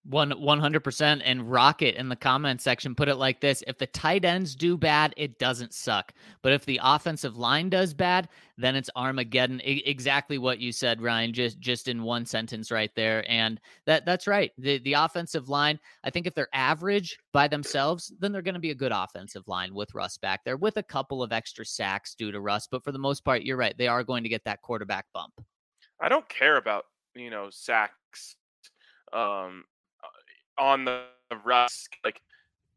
One one hundred percent and Rocket in the comment section put it like this: If the tight ends do bad, it doesn't suck. But if the offensive line does bad, then it's Armageddon. I- exactly what you said, Ryan. Just just in one sentence right there, and that that's right. The the offensive line. I think if they're average by themselves, then they're going to be a good offensive line with Russ back there, with a couple of extra sacks due to Russ. But for the most part, you're right. They are going to get that quarterback bump. I don't care about you know sacks um on the Russ, like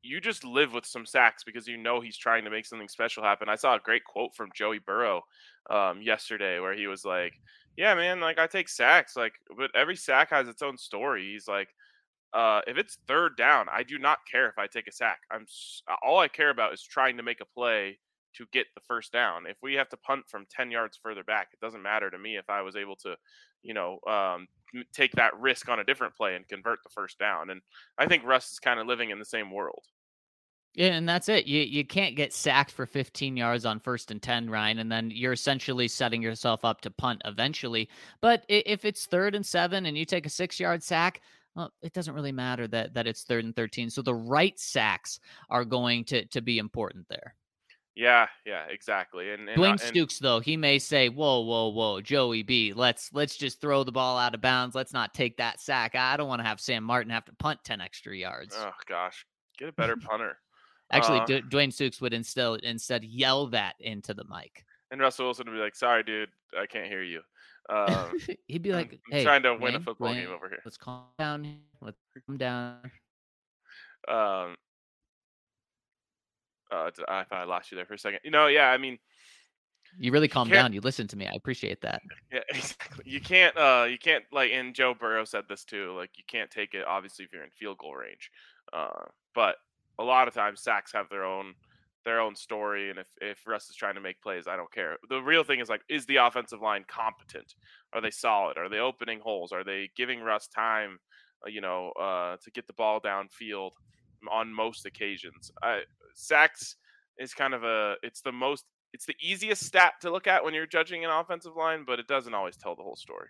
you just live with some sacks because you know he's trying to make something special happen. I saw a great quote from Joey Burrow um, yesterday where he was like, "Yeah, man, like I take sacks, like, but every sack has its own story." He's like, uh, "If it's third down, I do not care if I take a sack. I'm all I care about is trying to make a play to get the first down. If we have to punt from 10 yards further back, it doesn't matter to me if I was able to, you know, um, take that risk on a different play and convert the first down. And I think Russ is kind of living in the same world. Yeah, and that's it. You you can't get sacked for 15 yards on first and 10, Ryan, and then you're essentially setting yourself up to punt eventually. But if it's third and 7 and you take a 6-yard sack, well, it doesn't really matter that that it's third and 13. So the right sacks are going to to be important there. Yeah, yeah, exactly. And, and Dwayne and, Stukes, though, he may say, "Whoa, whoa, whoa, Joey B, let's let's just throw the ball out of bounds. Let's not take that sack. I don't want to have Sam Martin have to punt ten extra yards." Oh gosh, get a *laughs* better punter. Actually, uh, D- Dwayne Stukes would instead instead yell that into the mic. And Russell Wilson would be like, "Sorry, dude, I can't hear you." Um, *laughs* He'd be like, "Hey, trying to win Dwayne, a football Dwayne, game over here. Let's calm down. Let's calm down." Um, uh, I thought I lost you there for a second. You know, yeah, I mean, you really calm down. You listen to me. I appreciate that. *laughs* Yeah, exactly. You can't, uh, you can't like, and Joe Burrow said this too. Like, you can't take it obviously if you're in field goal range. Uh, but a lot of times sacks have their own their own story. And if, if Russ is trying to make plays, I don't care. The real thing is like, is the offensive line competent? Are they solid? Are they opening holes? Are they giving Russ time, uh, you know, uh, to get the ball downfield on most occasions? I, sacks is kind of a, it's the most, it's the easiest stat to look at when you're judging an offensive line, but it doesn't always tell the whole story.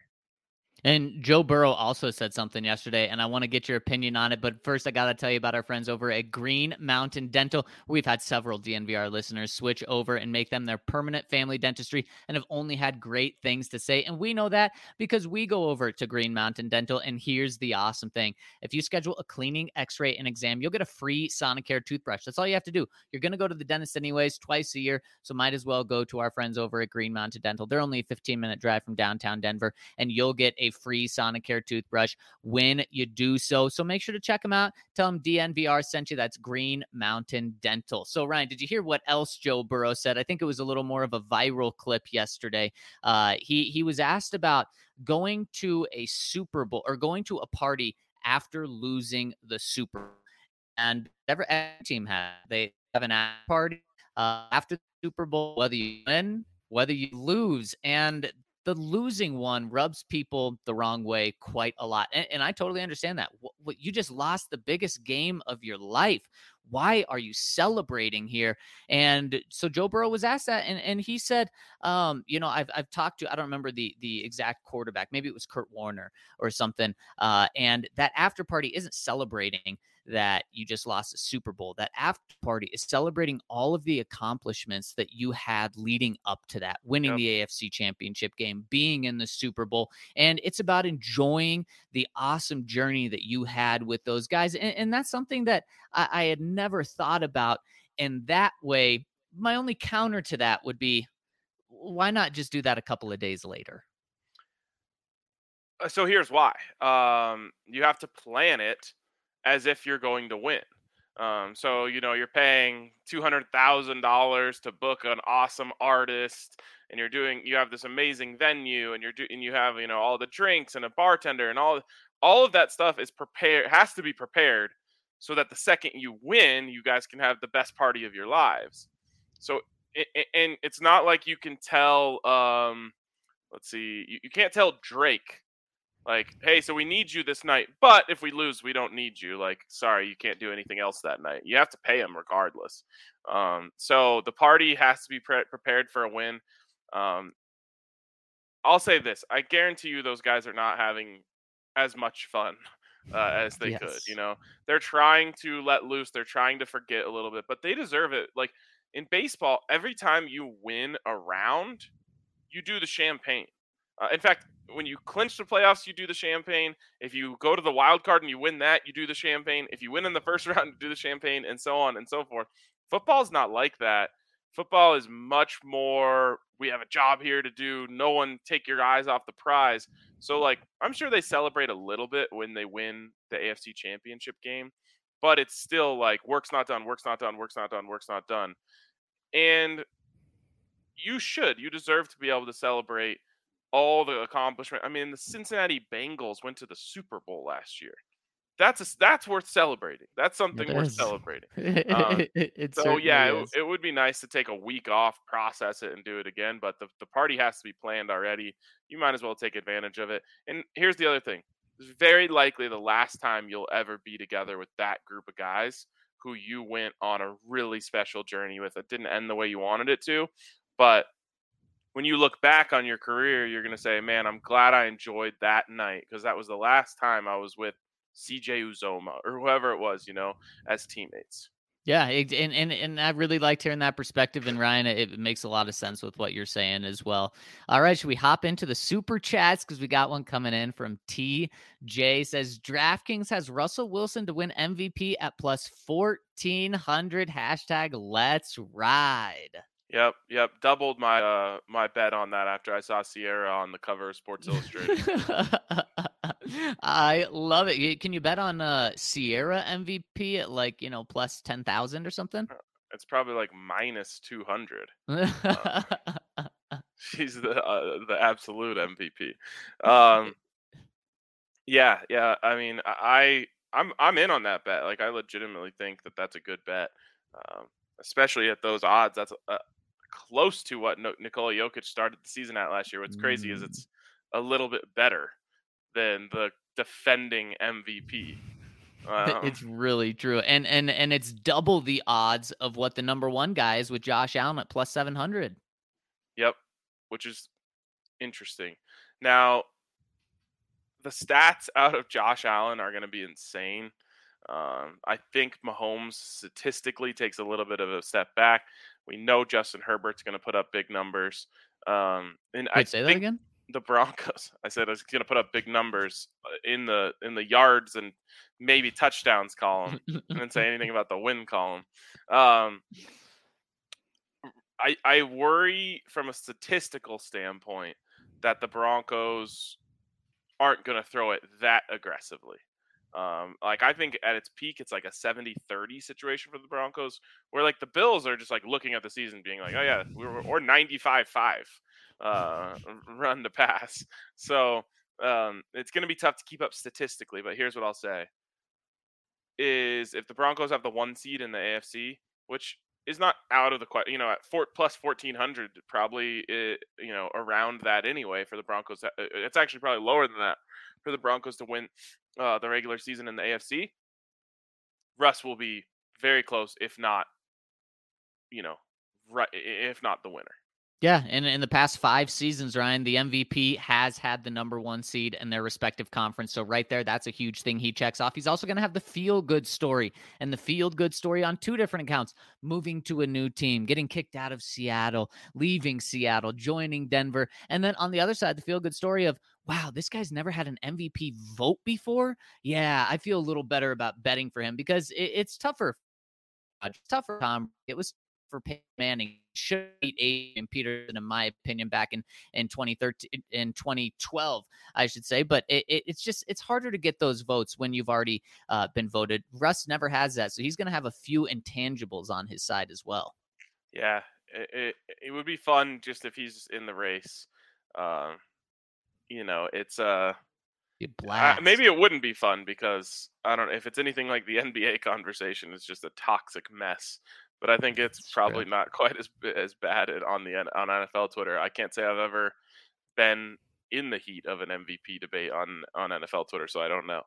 And Joe Burrow also said something yesterday, and I want to get your opinion on it. But first, I got to tell you about our friends over at Green Mountain Dental. We've had several DNVR listeners switch over and make them their permanent family dentistry and have only had great things to say. And we know that because we go over to Green Mountain Dental. And here's the awesome thing if you schedule a cleaning, x ray, and exam, you'll get a free Sonicare toothbrush. That's all you have to do. You're going to go to the dentist anyways, twice a year. So might as well go to our friends over at Green Mountain Dental. They're only a 15 minute drive from downtown Denver, and you'll get a free Sonicare toothbrush when you do so. So make sure to check them out. Tell them DNVR sent you. That's Green Mountain Dental. So, Ryan, did you hear what else Joe Burrow said? I think it was a little more of a viral clip yesterday. Uh, he, he was asked about going to a Super Bowl or going to a party after losing the Super Bowl. And every team has, they have an party uh, after the Super Bowl, whether you win, whether you lose. And the losing one rubs people the wrong way quite a lot. And, and I totally understand that. What, what, you just lost the biggest game of your life. Why are you celebrating here? And so Joe Burrow was asked that, and, and he said, um, you know, I've, I've talked to, I don't remember the the exact quarterback, maybe it was Kurt Warner or something. Uh, and that after party isn't celebrating that you just lost a Super Bowl. That after party is celebrating all of the accomplishments that you had leading up to that, winning yep. the AFC championship game, being in the Super Bowl. And it's about enjoying the awesome journey that you had with those guys. And, and that's something that I, I had never thought about. And that way, my only counter to that would be why not just do that a couple of days later? Uh, so here's why. Um, you have to plan it as if you're going to win. Um, so you know you're paying two hundred thousand dollars to book an awesome artist, and you're doing you have this amazing venue, and you're doing and you have you know all the drinks and a bartender and all all of that stuff is prepared has to be prepared so that the second you win, you guys can have the best party of your lives. So and it's not like you can tell. Um, let's see, you, you can't tell Drake like, hey, so we need you this night, but if we lose, we don't need you. Like, sorry, you can't do anything else that night. You have to pay them regardless. Um, so the party has to be pre- prepared for a win. Um, I'll say this: I guarantee you, those guys are not having as much fun *laughs* uh, as they yes. could. You know, they're trying to let loose. They're trying to forget a little bit, but they deserve it. Like in baseball, every time you win a round, you do the champagne. Uh, in fact, when you clinch the playoffs, you do the champagne. If you go to the wild card and you win that, you do the champagne. If you win in the *laughs* first round, you do the champagne, and so on and so forth. Football's not like that. Football is much more. We have a job here to do. No one take your eyes off the prize. So, like, I'm sure they celebrate a little bit when they win the AFC Championship game, but it's still like work's not done, work's not done, work's not done, work's not done. And you should. You deserve to be able to celebrate all the accomplishment. I mean, the Cincinnati Bengals went to the Super Bowl last year. That's a, that's worth celebrating. That's something worth celebrating. *laughs* Um, so yeah, it, it, would be nice to take a week off, process it, and do it again. But the the party has to be planned already. You might as well take advantage of it. And here's the other thing: it's very likely the last time you'll ever be together with that group of guys who you went on a really special journey with. It didn't end the way you wanted it to, but when you look back on your career, you're going to say, man, I'm glad I enjoyed that night because that was the last time I was with CJ Uzomah or whoever it was, you know, as teammates. Yeah, and, and and I really liked hearing that perspective. And Ryan, it makes a lot of sense with what you're saying as well. All right, should we hop into the super chats because we got one coming in from TJ says DraftKings has Russell Wilson to win MVP at plus fourteen hundred. Hashtag Let's ride. Yep, yep. Doubled my uh my bet on that after I saw Ciara on the cover of Sports Illustrated. *laughs* I love it. Can you bet on uh Ciara MVP at like, you know, plus 10,000 or something? Uh, it's probably like minus 200. um, *laughs* she's the uh, the absolute MVP. Um *laughs* Yeah, yeah. I mean, I I'm I'm in on that bet. Like I legitimately think that that's a good bet. Um especially at those odds. That's uh, close to what Nikola Jokic started the season at last year. What's crazy is mm. it's a little bit better than the defending MVP. Wow. *laughs* It's really true, and and and it's double the odds of what the number one guy is with Josh Allen at plus seven hundred. Yep, which is interesting. Now, the stats out of Josh Allen are going to be insane. Um, I think Mahomes statistically takes a little bit of a step back. We know Justin Herbert's going to put up big numbers. Um, and Wait, I say that again. The Broncos. *laughs* I said I was going to put up big numbers uh, in the in the yards and maybe touchdowns column. *laughs* I didn't say anything about the win column. Um, I I worry from a statistical standpoint that the Broncos aren't going to throw it that aggressively. Um, like I think at its peak, it's like a 70-30 situation for the Broncos, where like the Bills are just like looking at the season, being like, oh yeah, we were or 95-5 uh, run to pass. So um, it's going to be tough to keep up statistically. But here's what I'll say: is if the Broncos have the one seed in the AFC, which is not out of the question, you know, at four, plus 1400, probably, it, you know, around that anyway for the Broncos. Uh, it's actually probably lower than that for the Broncos to win uh, the regular season in the AFC, Russ will be very close, if not, you know, right, if not the winner. Yeah, and in the past five seasons, Ryan, the MVP has had the number one seed in their respective conference. So right there, that's a huge thing he checks off. He's also going to have the feel good story and the feel good story on two different accounts: moving to a new team, getting kicked out of Seattle, leaving Seattle, joining Denver, and then on the other side, the feel good story of wow, this guy's never had an MVP vote before. Yeah, I feel a little better about betting for him because it, it's tougher. It's tougher, Tom. It was for Peyton Manning. Should beat Adrian Peterson, in my opinion, back in in 2013 in 2012, I should say. But it, it, it's just it's harder to get those votes when you've already uh, been voted. Russ never has that, so he's going to have a few intangibles on his side as well. Yeah, it, it, it would be fun just if he's in the race. Um, you know, it's uh, uh, maybe it wouldn't be fun because I don't know if it's anything like the *laughs* NBA conversation. It's just a toxic mess. But I think it's probably not *laughs* quite as as bad on the on NFL Twitter. I can't say I've ever been in the heat of an MVP debate on on NFL Twitter, so I don't know.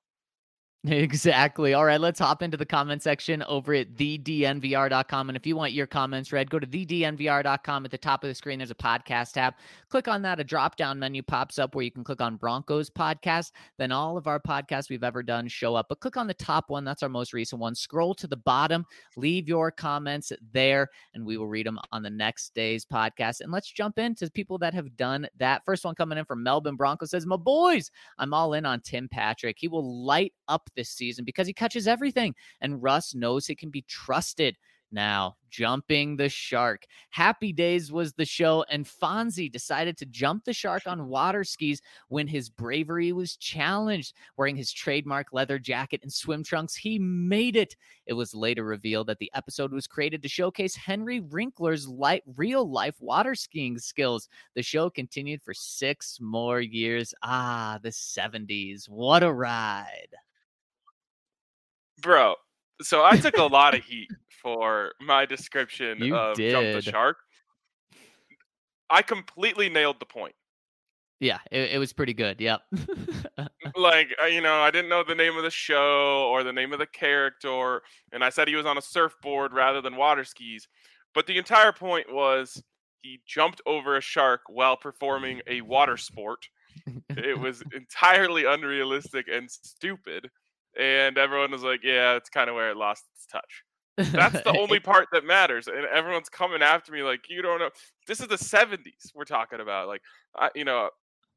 *laughs* Exactly. All right, let's hop into the comment section over at thednvr.com. And if you want your comments read, go to thednvr.com. At the top of the screen, there's a podcast tab. Click on that. A drop down menu pops up where you can click on Broncos podcast. Then all of our podcasts we've ever done show up. But click on the top one. That's our most recent one. Scroll to the bottom, leave your comments there, and we will read them on the next day's podcast. And let's jump into people that have done that. First one coming in from Melbourne Broncos says, My boys, I'm all in on Tim Patrick. He will light up this season because he catches everything. And Russ knows he can be trusted. Now, jumping the shark. Happy Days was the show, and Fonzie decided to jump the shark on water skis when his bravery was challenged. Wearing his trademark leather jacket and swim trunks, he made it. It was later revealed that the episode was created to showcase Henry Winkler's light, real life water skiing skills. The show continued for six more years. Ah, the 70s. What a ride bro. So I took a lot of heat for my description you of. Jump the Shark. I completely nailed the point. Yeah, it, it was pretty good. Yep. *laughs* like uh, you know, I didn't know the name of the show or the name of the character, and I said he was on a surfboard rather than water skis. But the entire point was he jumped over a shark while performing a water sport. it *laughs* was entirely unrealistic and stupid and everyone was like, "Yeah, it's kind of where it lost its touch." That's the only *laughs* part that matters, and everyone's coming after me like, "You don't know." This is the '70s we're talking about. Like, I, you know,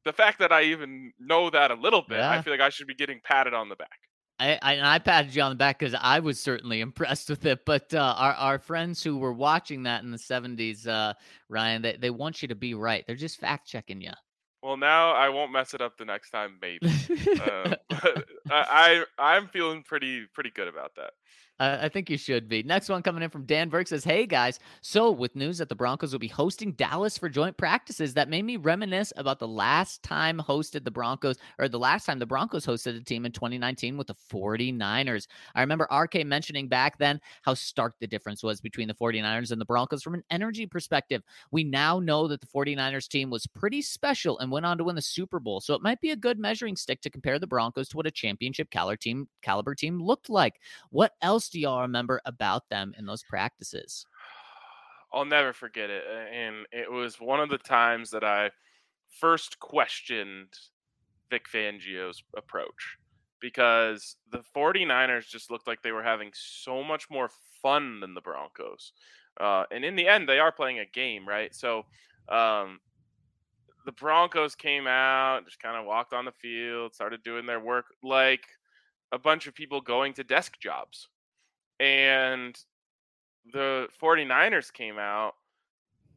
the fact that I even know that a little bit, yeah. I feel like I should be getting patted on the back. I, I, I patted you on the back because I was certainly *laughs* impressed with it. But uh, our our friends who were watching that in the '70s, uh, Ryan, they, they want you to be right. They're just fact checking you. Well, now I won't mess it up the next time, maybe. uh, *laughs* *laughs* but I, I I'm feeling pretty pretty good about that. I think you should be. Next one coming in from Dan Burke says, Hey guys, so with news that the Broncos will be hosting Dallas for joint practices, that made me reminisce about the last time hosted the Broncos, or the last time the Broncos hosted a team in 2019 with the 49ers. I remember RK mentioning back then how stark the difference was between the 49ers and the Broncos from an energy perspective. We now know that the 49ers team was pretty special and went on to win the Super Bowl. So it might be a good measuring stick to compare the Broncos to what a championship caliber team caliber team looked like. What else do y'all remember about them in those practices? I'll never forget it. And it was one of the times that I first questioned Vic Fangio's approach because the 49ers just looked like they were having so much more fun than the Broncos. Uh, and in the end, they are playing a game, right? So um, the Broncos came out, just kind of walked on the field, started doing their work like a bunch of people going to desk jobs and the 49ers came out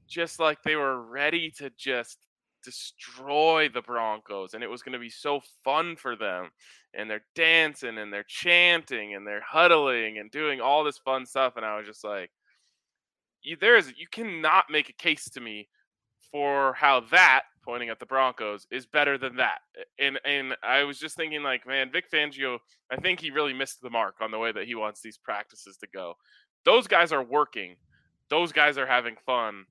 just like they were ready to just destroy the Broncos and it was going to be so fun for them and they're dancing and they're chanting and they're huddling and doing all this fun stuff and I was just like you there's you cannot make a case to me for how that pointing at the Broncos is better than that. And and I was just thinking like, man, Vic Fangio, I think he really missed the mark on the way that he wants these practices to go. Those guys are working. Those guys are having fun.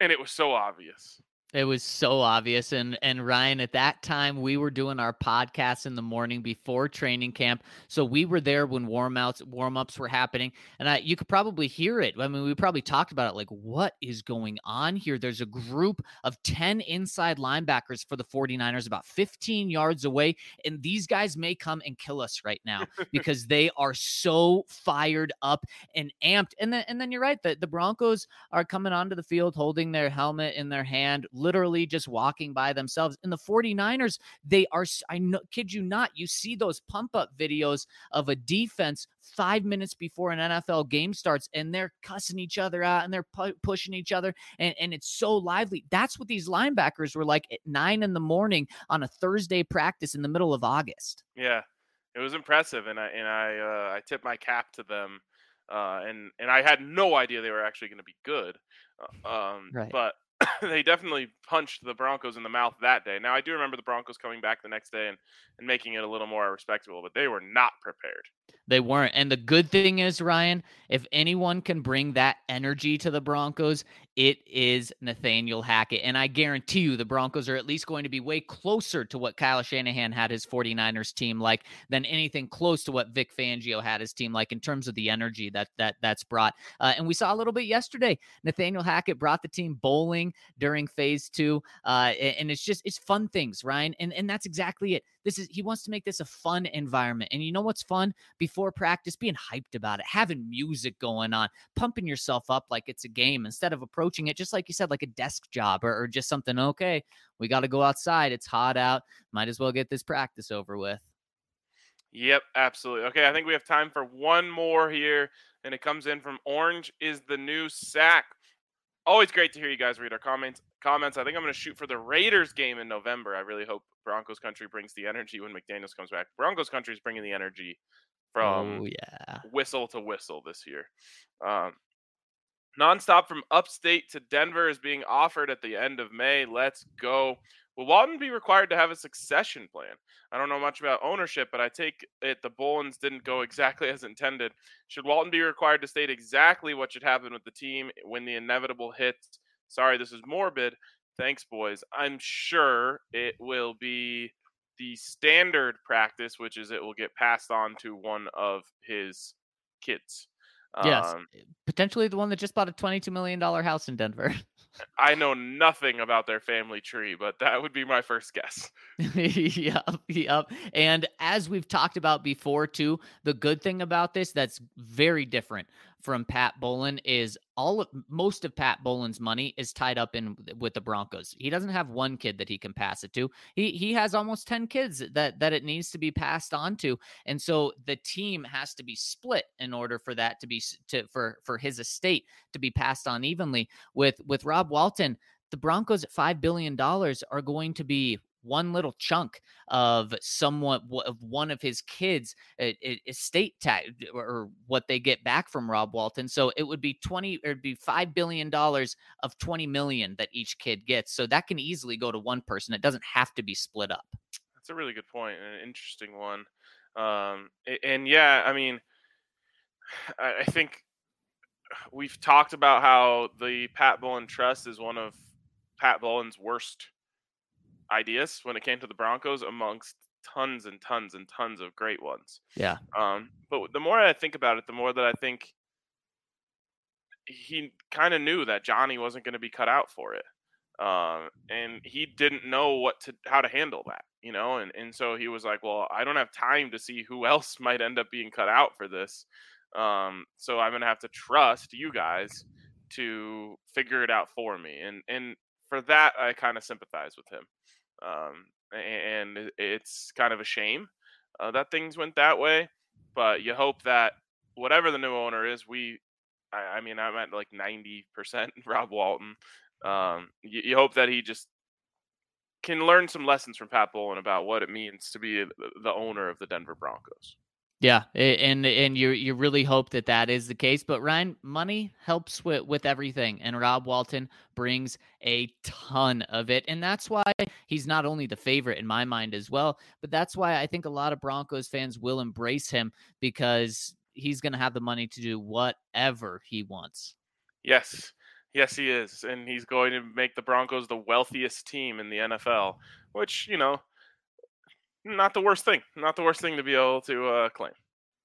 And it was so obvious. It was so obvious. And and Ryan, at that time, we were doing our podcast in the morning before training camp. So we were there when warm outs, warm ups were happening. And I you could probably hear it. I mean, we probably talked about it like, what is going on here? There's a group of 10 inside linebackers for the 49ers about 15 yards away. And these guys may come and kill us right now *laughs* because they are so fired up and amped. And then and then you're right, that the Broncos are coming onto the field holding their helmet in their hand literally just walking by themselves. In the 49ers, they are, I know, kid you not, you see those pump up videos of a defense five minutes before an NFL game starts and they're cussing each other out and they're pu- pushing each other and, and it's so lively. That's what these linebackers were like at nine in the morning on a Thursday practice in the middle of August. Yeah, it was impressive. And I, and I, uh, I tip my cap to them. Uh, and, and I had no idea they were actually going to be good. Uh, um, right. But *coughs* they definitely punched the Broncos in the mouth that day. Now I do remember the Broncos coming back the next day and, and making it a little more respectable, but they were not prepared. They weren't. And the good thing is, Ryan, if anyone can bring that energy to the Broncos, it is Nathaniel Hackett. And I guarantee you the Broncos are at least going to be way closer to what Kyle Shanahan had his 49ers team like than anything close to what Vic Fangio had his team like in terms of the energy that that that's brought. Uh, and we saw a little bit yesterday. Nathaniel Hackett brought the team bowling during phase two. Uh, and it's just it's fun things, Ryan. And and that's exactly it. This is he wants to make this a fun environment. And you know what's fun? Before practice, being hyped about it, having music going on, pumping yourself up like it's a game instead of approaching it just like you said, like a desk job or, or just something. Okay, we got to go outside. It's hot out. Might as well get this practice over with. Yep, absolutely. Okay, I think we have time for one more here, and it comes in from Orange is the new sack. Always great to hear you guys read our comments. Comments. I think I'm going to shoot for the Raiders game in November. I really hope Broncos country brings the energy when McDaniels comes back. Broncos country is bringing the energy from oh, yeah. whistle to whistle this year. Um, nonstop from upstate to Denver is being offered at the end of May. Let's go. Will Walton be required to have a succession plan? I don't know much about ownership, but I take it the Bowlens didn't go exactly *laughs* as intended. Should Walton be required to state exactly what should happen with the team when the inevitable hits? Sorry, this is morbid. Thanks, boys. I'm sure it will be the standard practice, which is it will get passed on to one of his kids. Yes, um, potentially the one that just bought a $22 million house in Denver. *laughs* I know nothing about their family tree, but that would be my first guess. *laughs* yep, yep. And as we've talked about before, too, the good thing about this that's very different from Pat Bowlen is all of, most of Pat Bowlen's money is tied up in with the Broncos. He doesn't have one kid that he can pass it to. He he has almost 10 kids that that it needs to be passed on to. And so the team has to be split in order for that to be to for for his estate to be passed on evenly with with Rob Walton the Broncos at $5 billion are going to be one little chunk of somewhat of one of his kids estate tax or what they get back from Rob Walton. So it would be 20 or it'd be 5 billion dollars of 20 million that each kid gets. So that can easily go to one person. It doesn't have to be split up. That's a really good point and an interesting one. Um, and yeah, I mean, I think we've talked about how the Pat Bowlen Trust is one of Pat Bowlen's worst ideas when it came to the Broncos amongst tons and tons and tons of great ones. Yeah. Um, but the more I think about it, the more that I think he kind of knew that Johnny wasn't going to be cut out for it. Um, and he didn't know what to how to handle that, you know, and and so he was like, well, I don't have time to see who *laughs* else might end up being cut out for this. Um, so I'm gonna have to trust you guys to figure it out for me, and and for that I kind of sympathize with him. Um, and it's kind of a shame uh, that things went that way, but you hope that whatever the new owner is, we, I, I mean, I'm at like 90% *laughs* Rob Walton. Um, you, you hope that he just can learn some lessons from Pat Bowlen about what it means to be the owner of the Denver Broncos. Yeah, and and you you really hope that that is the case. But Ryan, money helps with with everything, and Rob Walton brings a ton of it, and that's why he's not only the favorite in my mind as well, but that's why I think a lot of Broncos fans will embrace him because he's going to have the money to do whatever he wants. Yes, yes, he is, and he's going to make the Broncos the wealthiest team in the NFL, which you know not the worst thing. Not the worst thing to be able to uh, claim.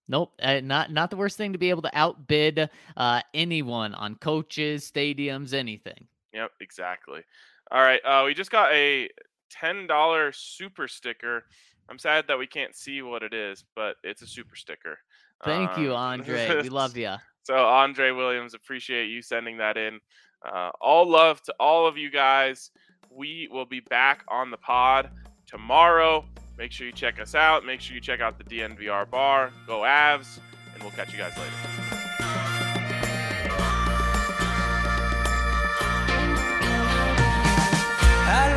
Nope, uh, not not the worst thing to be able to outbid uh, anyone on coaches, stadiums, anything. Yep, exactly. All right, uh, we just got a ten dollar super sticker. I'm sad that we can't see what it is, but it's a super sticker. Thank um, you, Andre. we love *laughs* you. So Andre Williams, appreciate you sending that in. Uh, all love to all of you guys. We will be back on the pod tomorrow. Make sure you check us out. Make sure you check out the DNVR bar. Go Avs, and we'll catch you guys later. How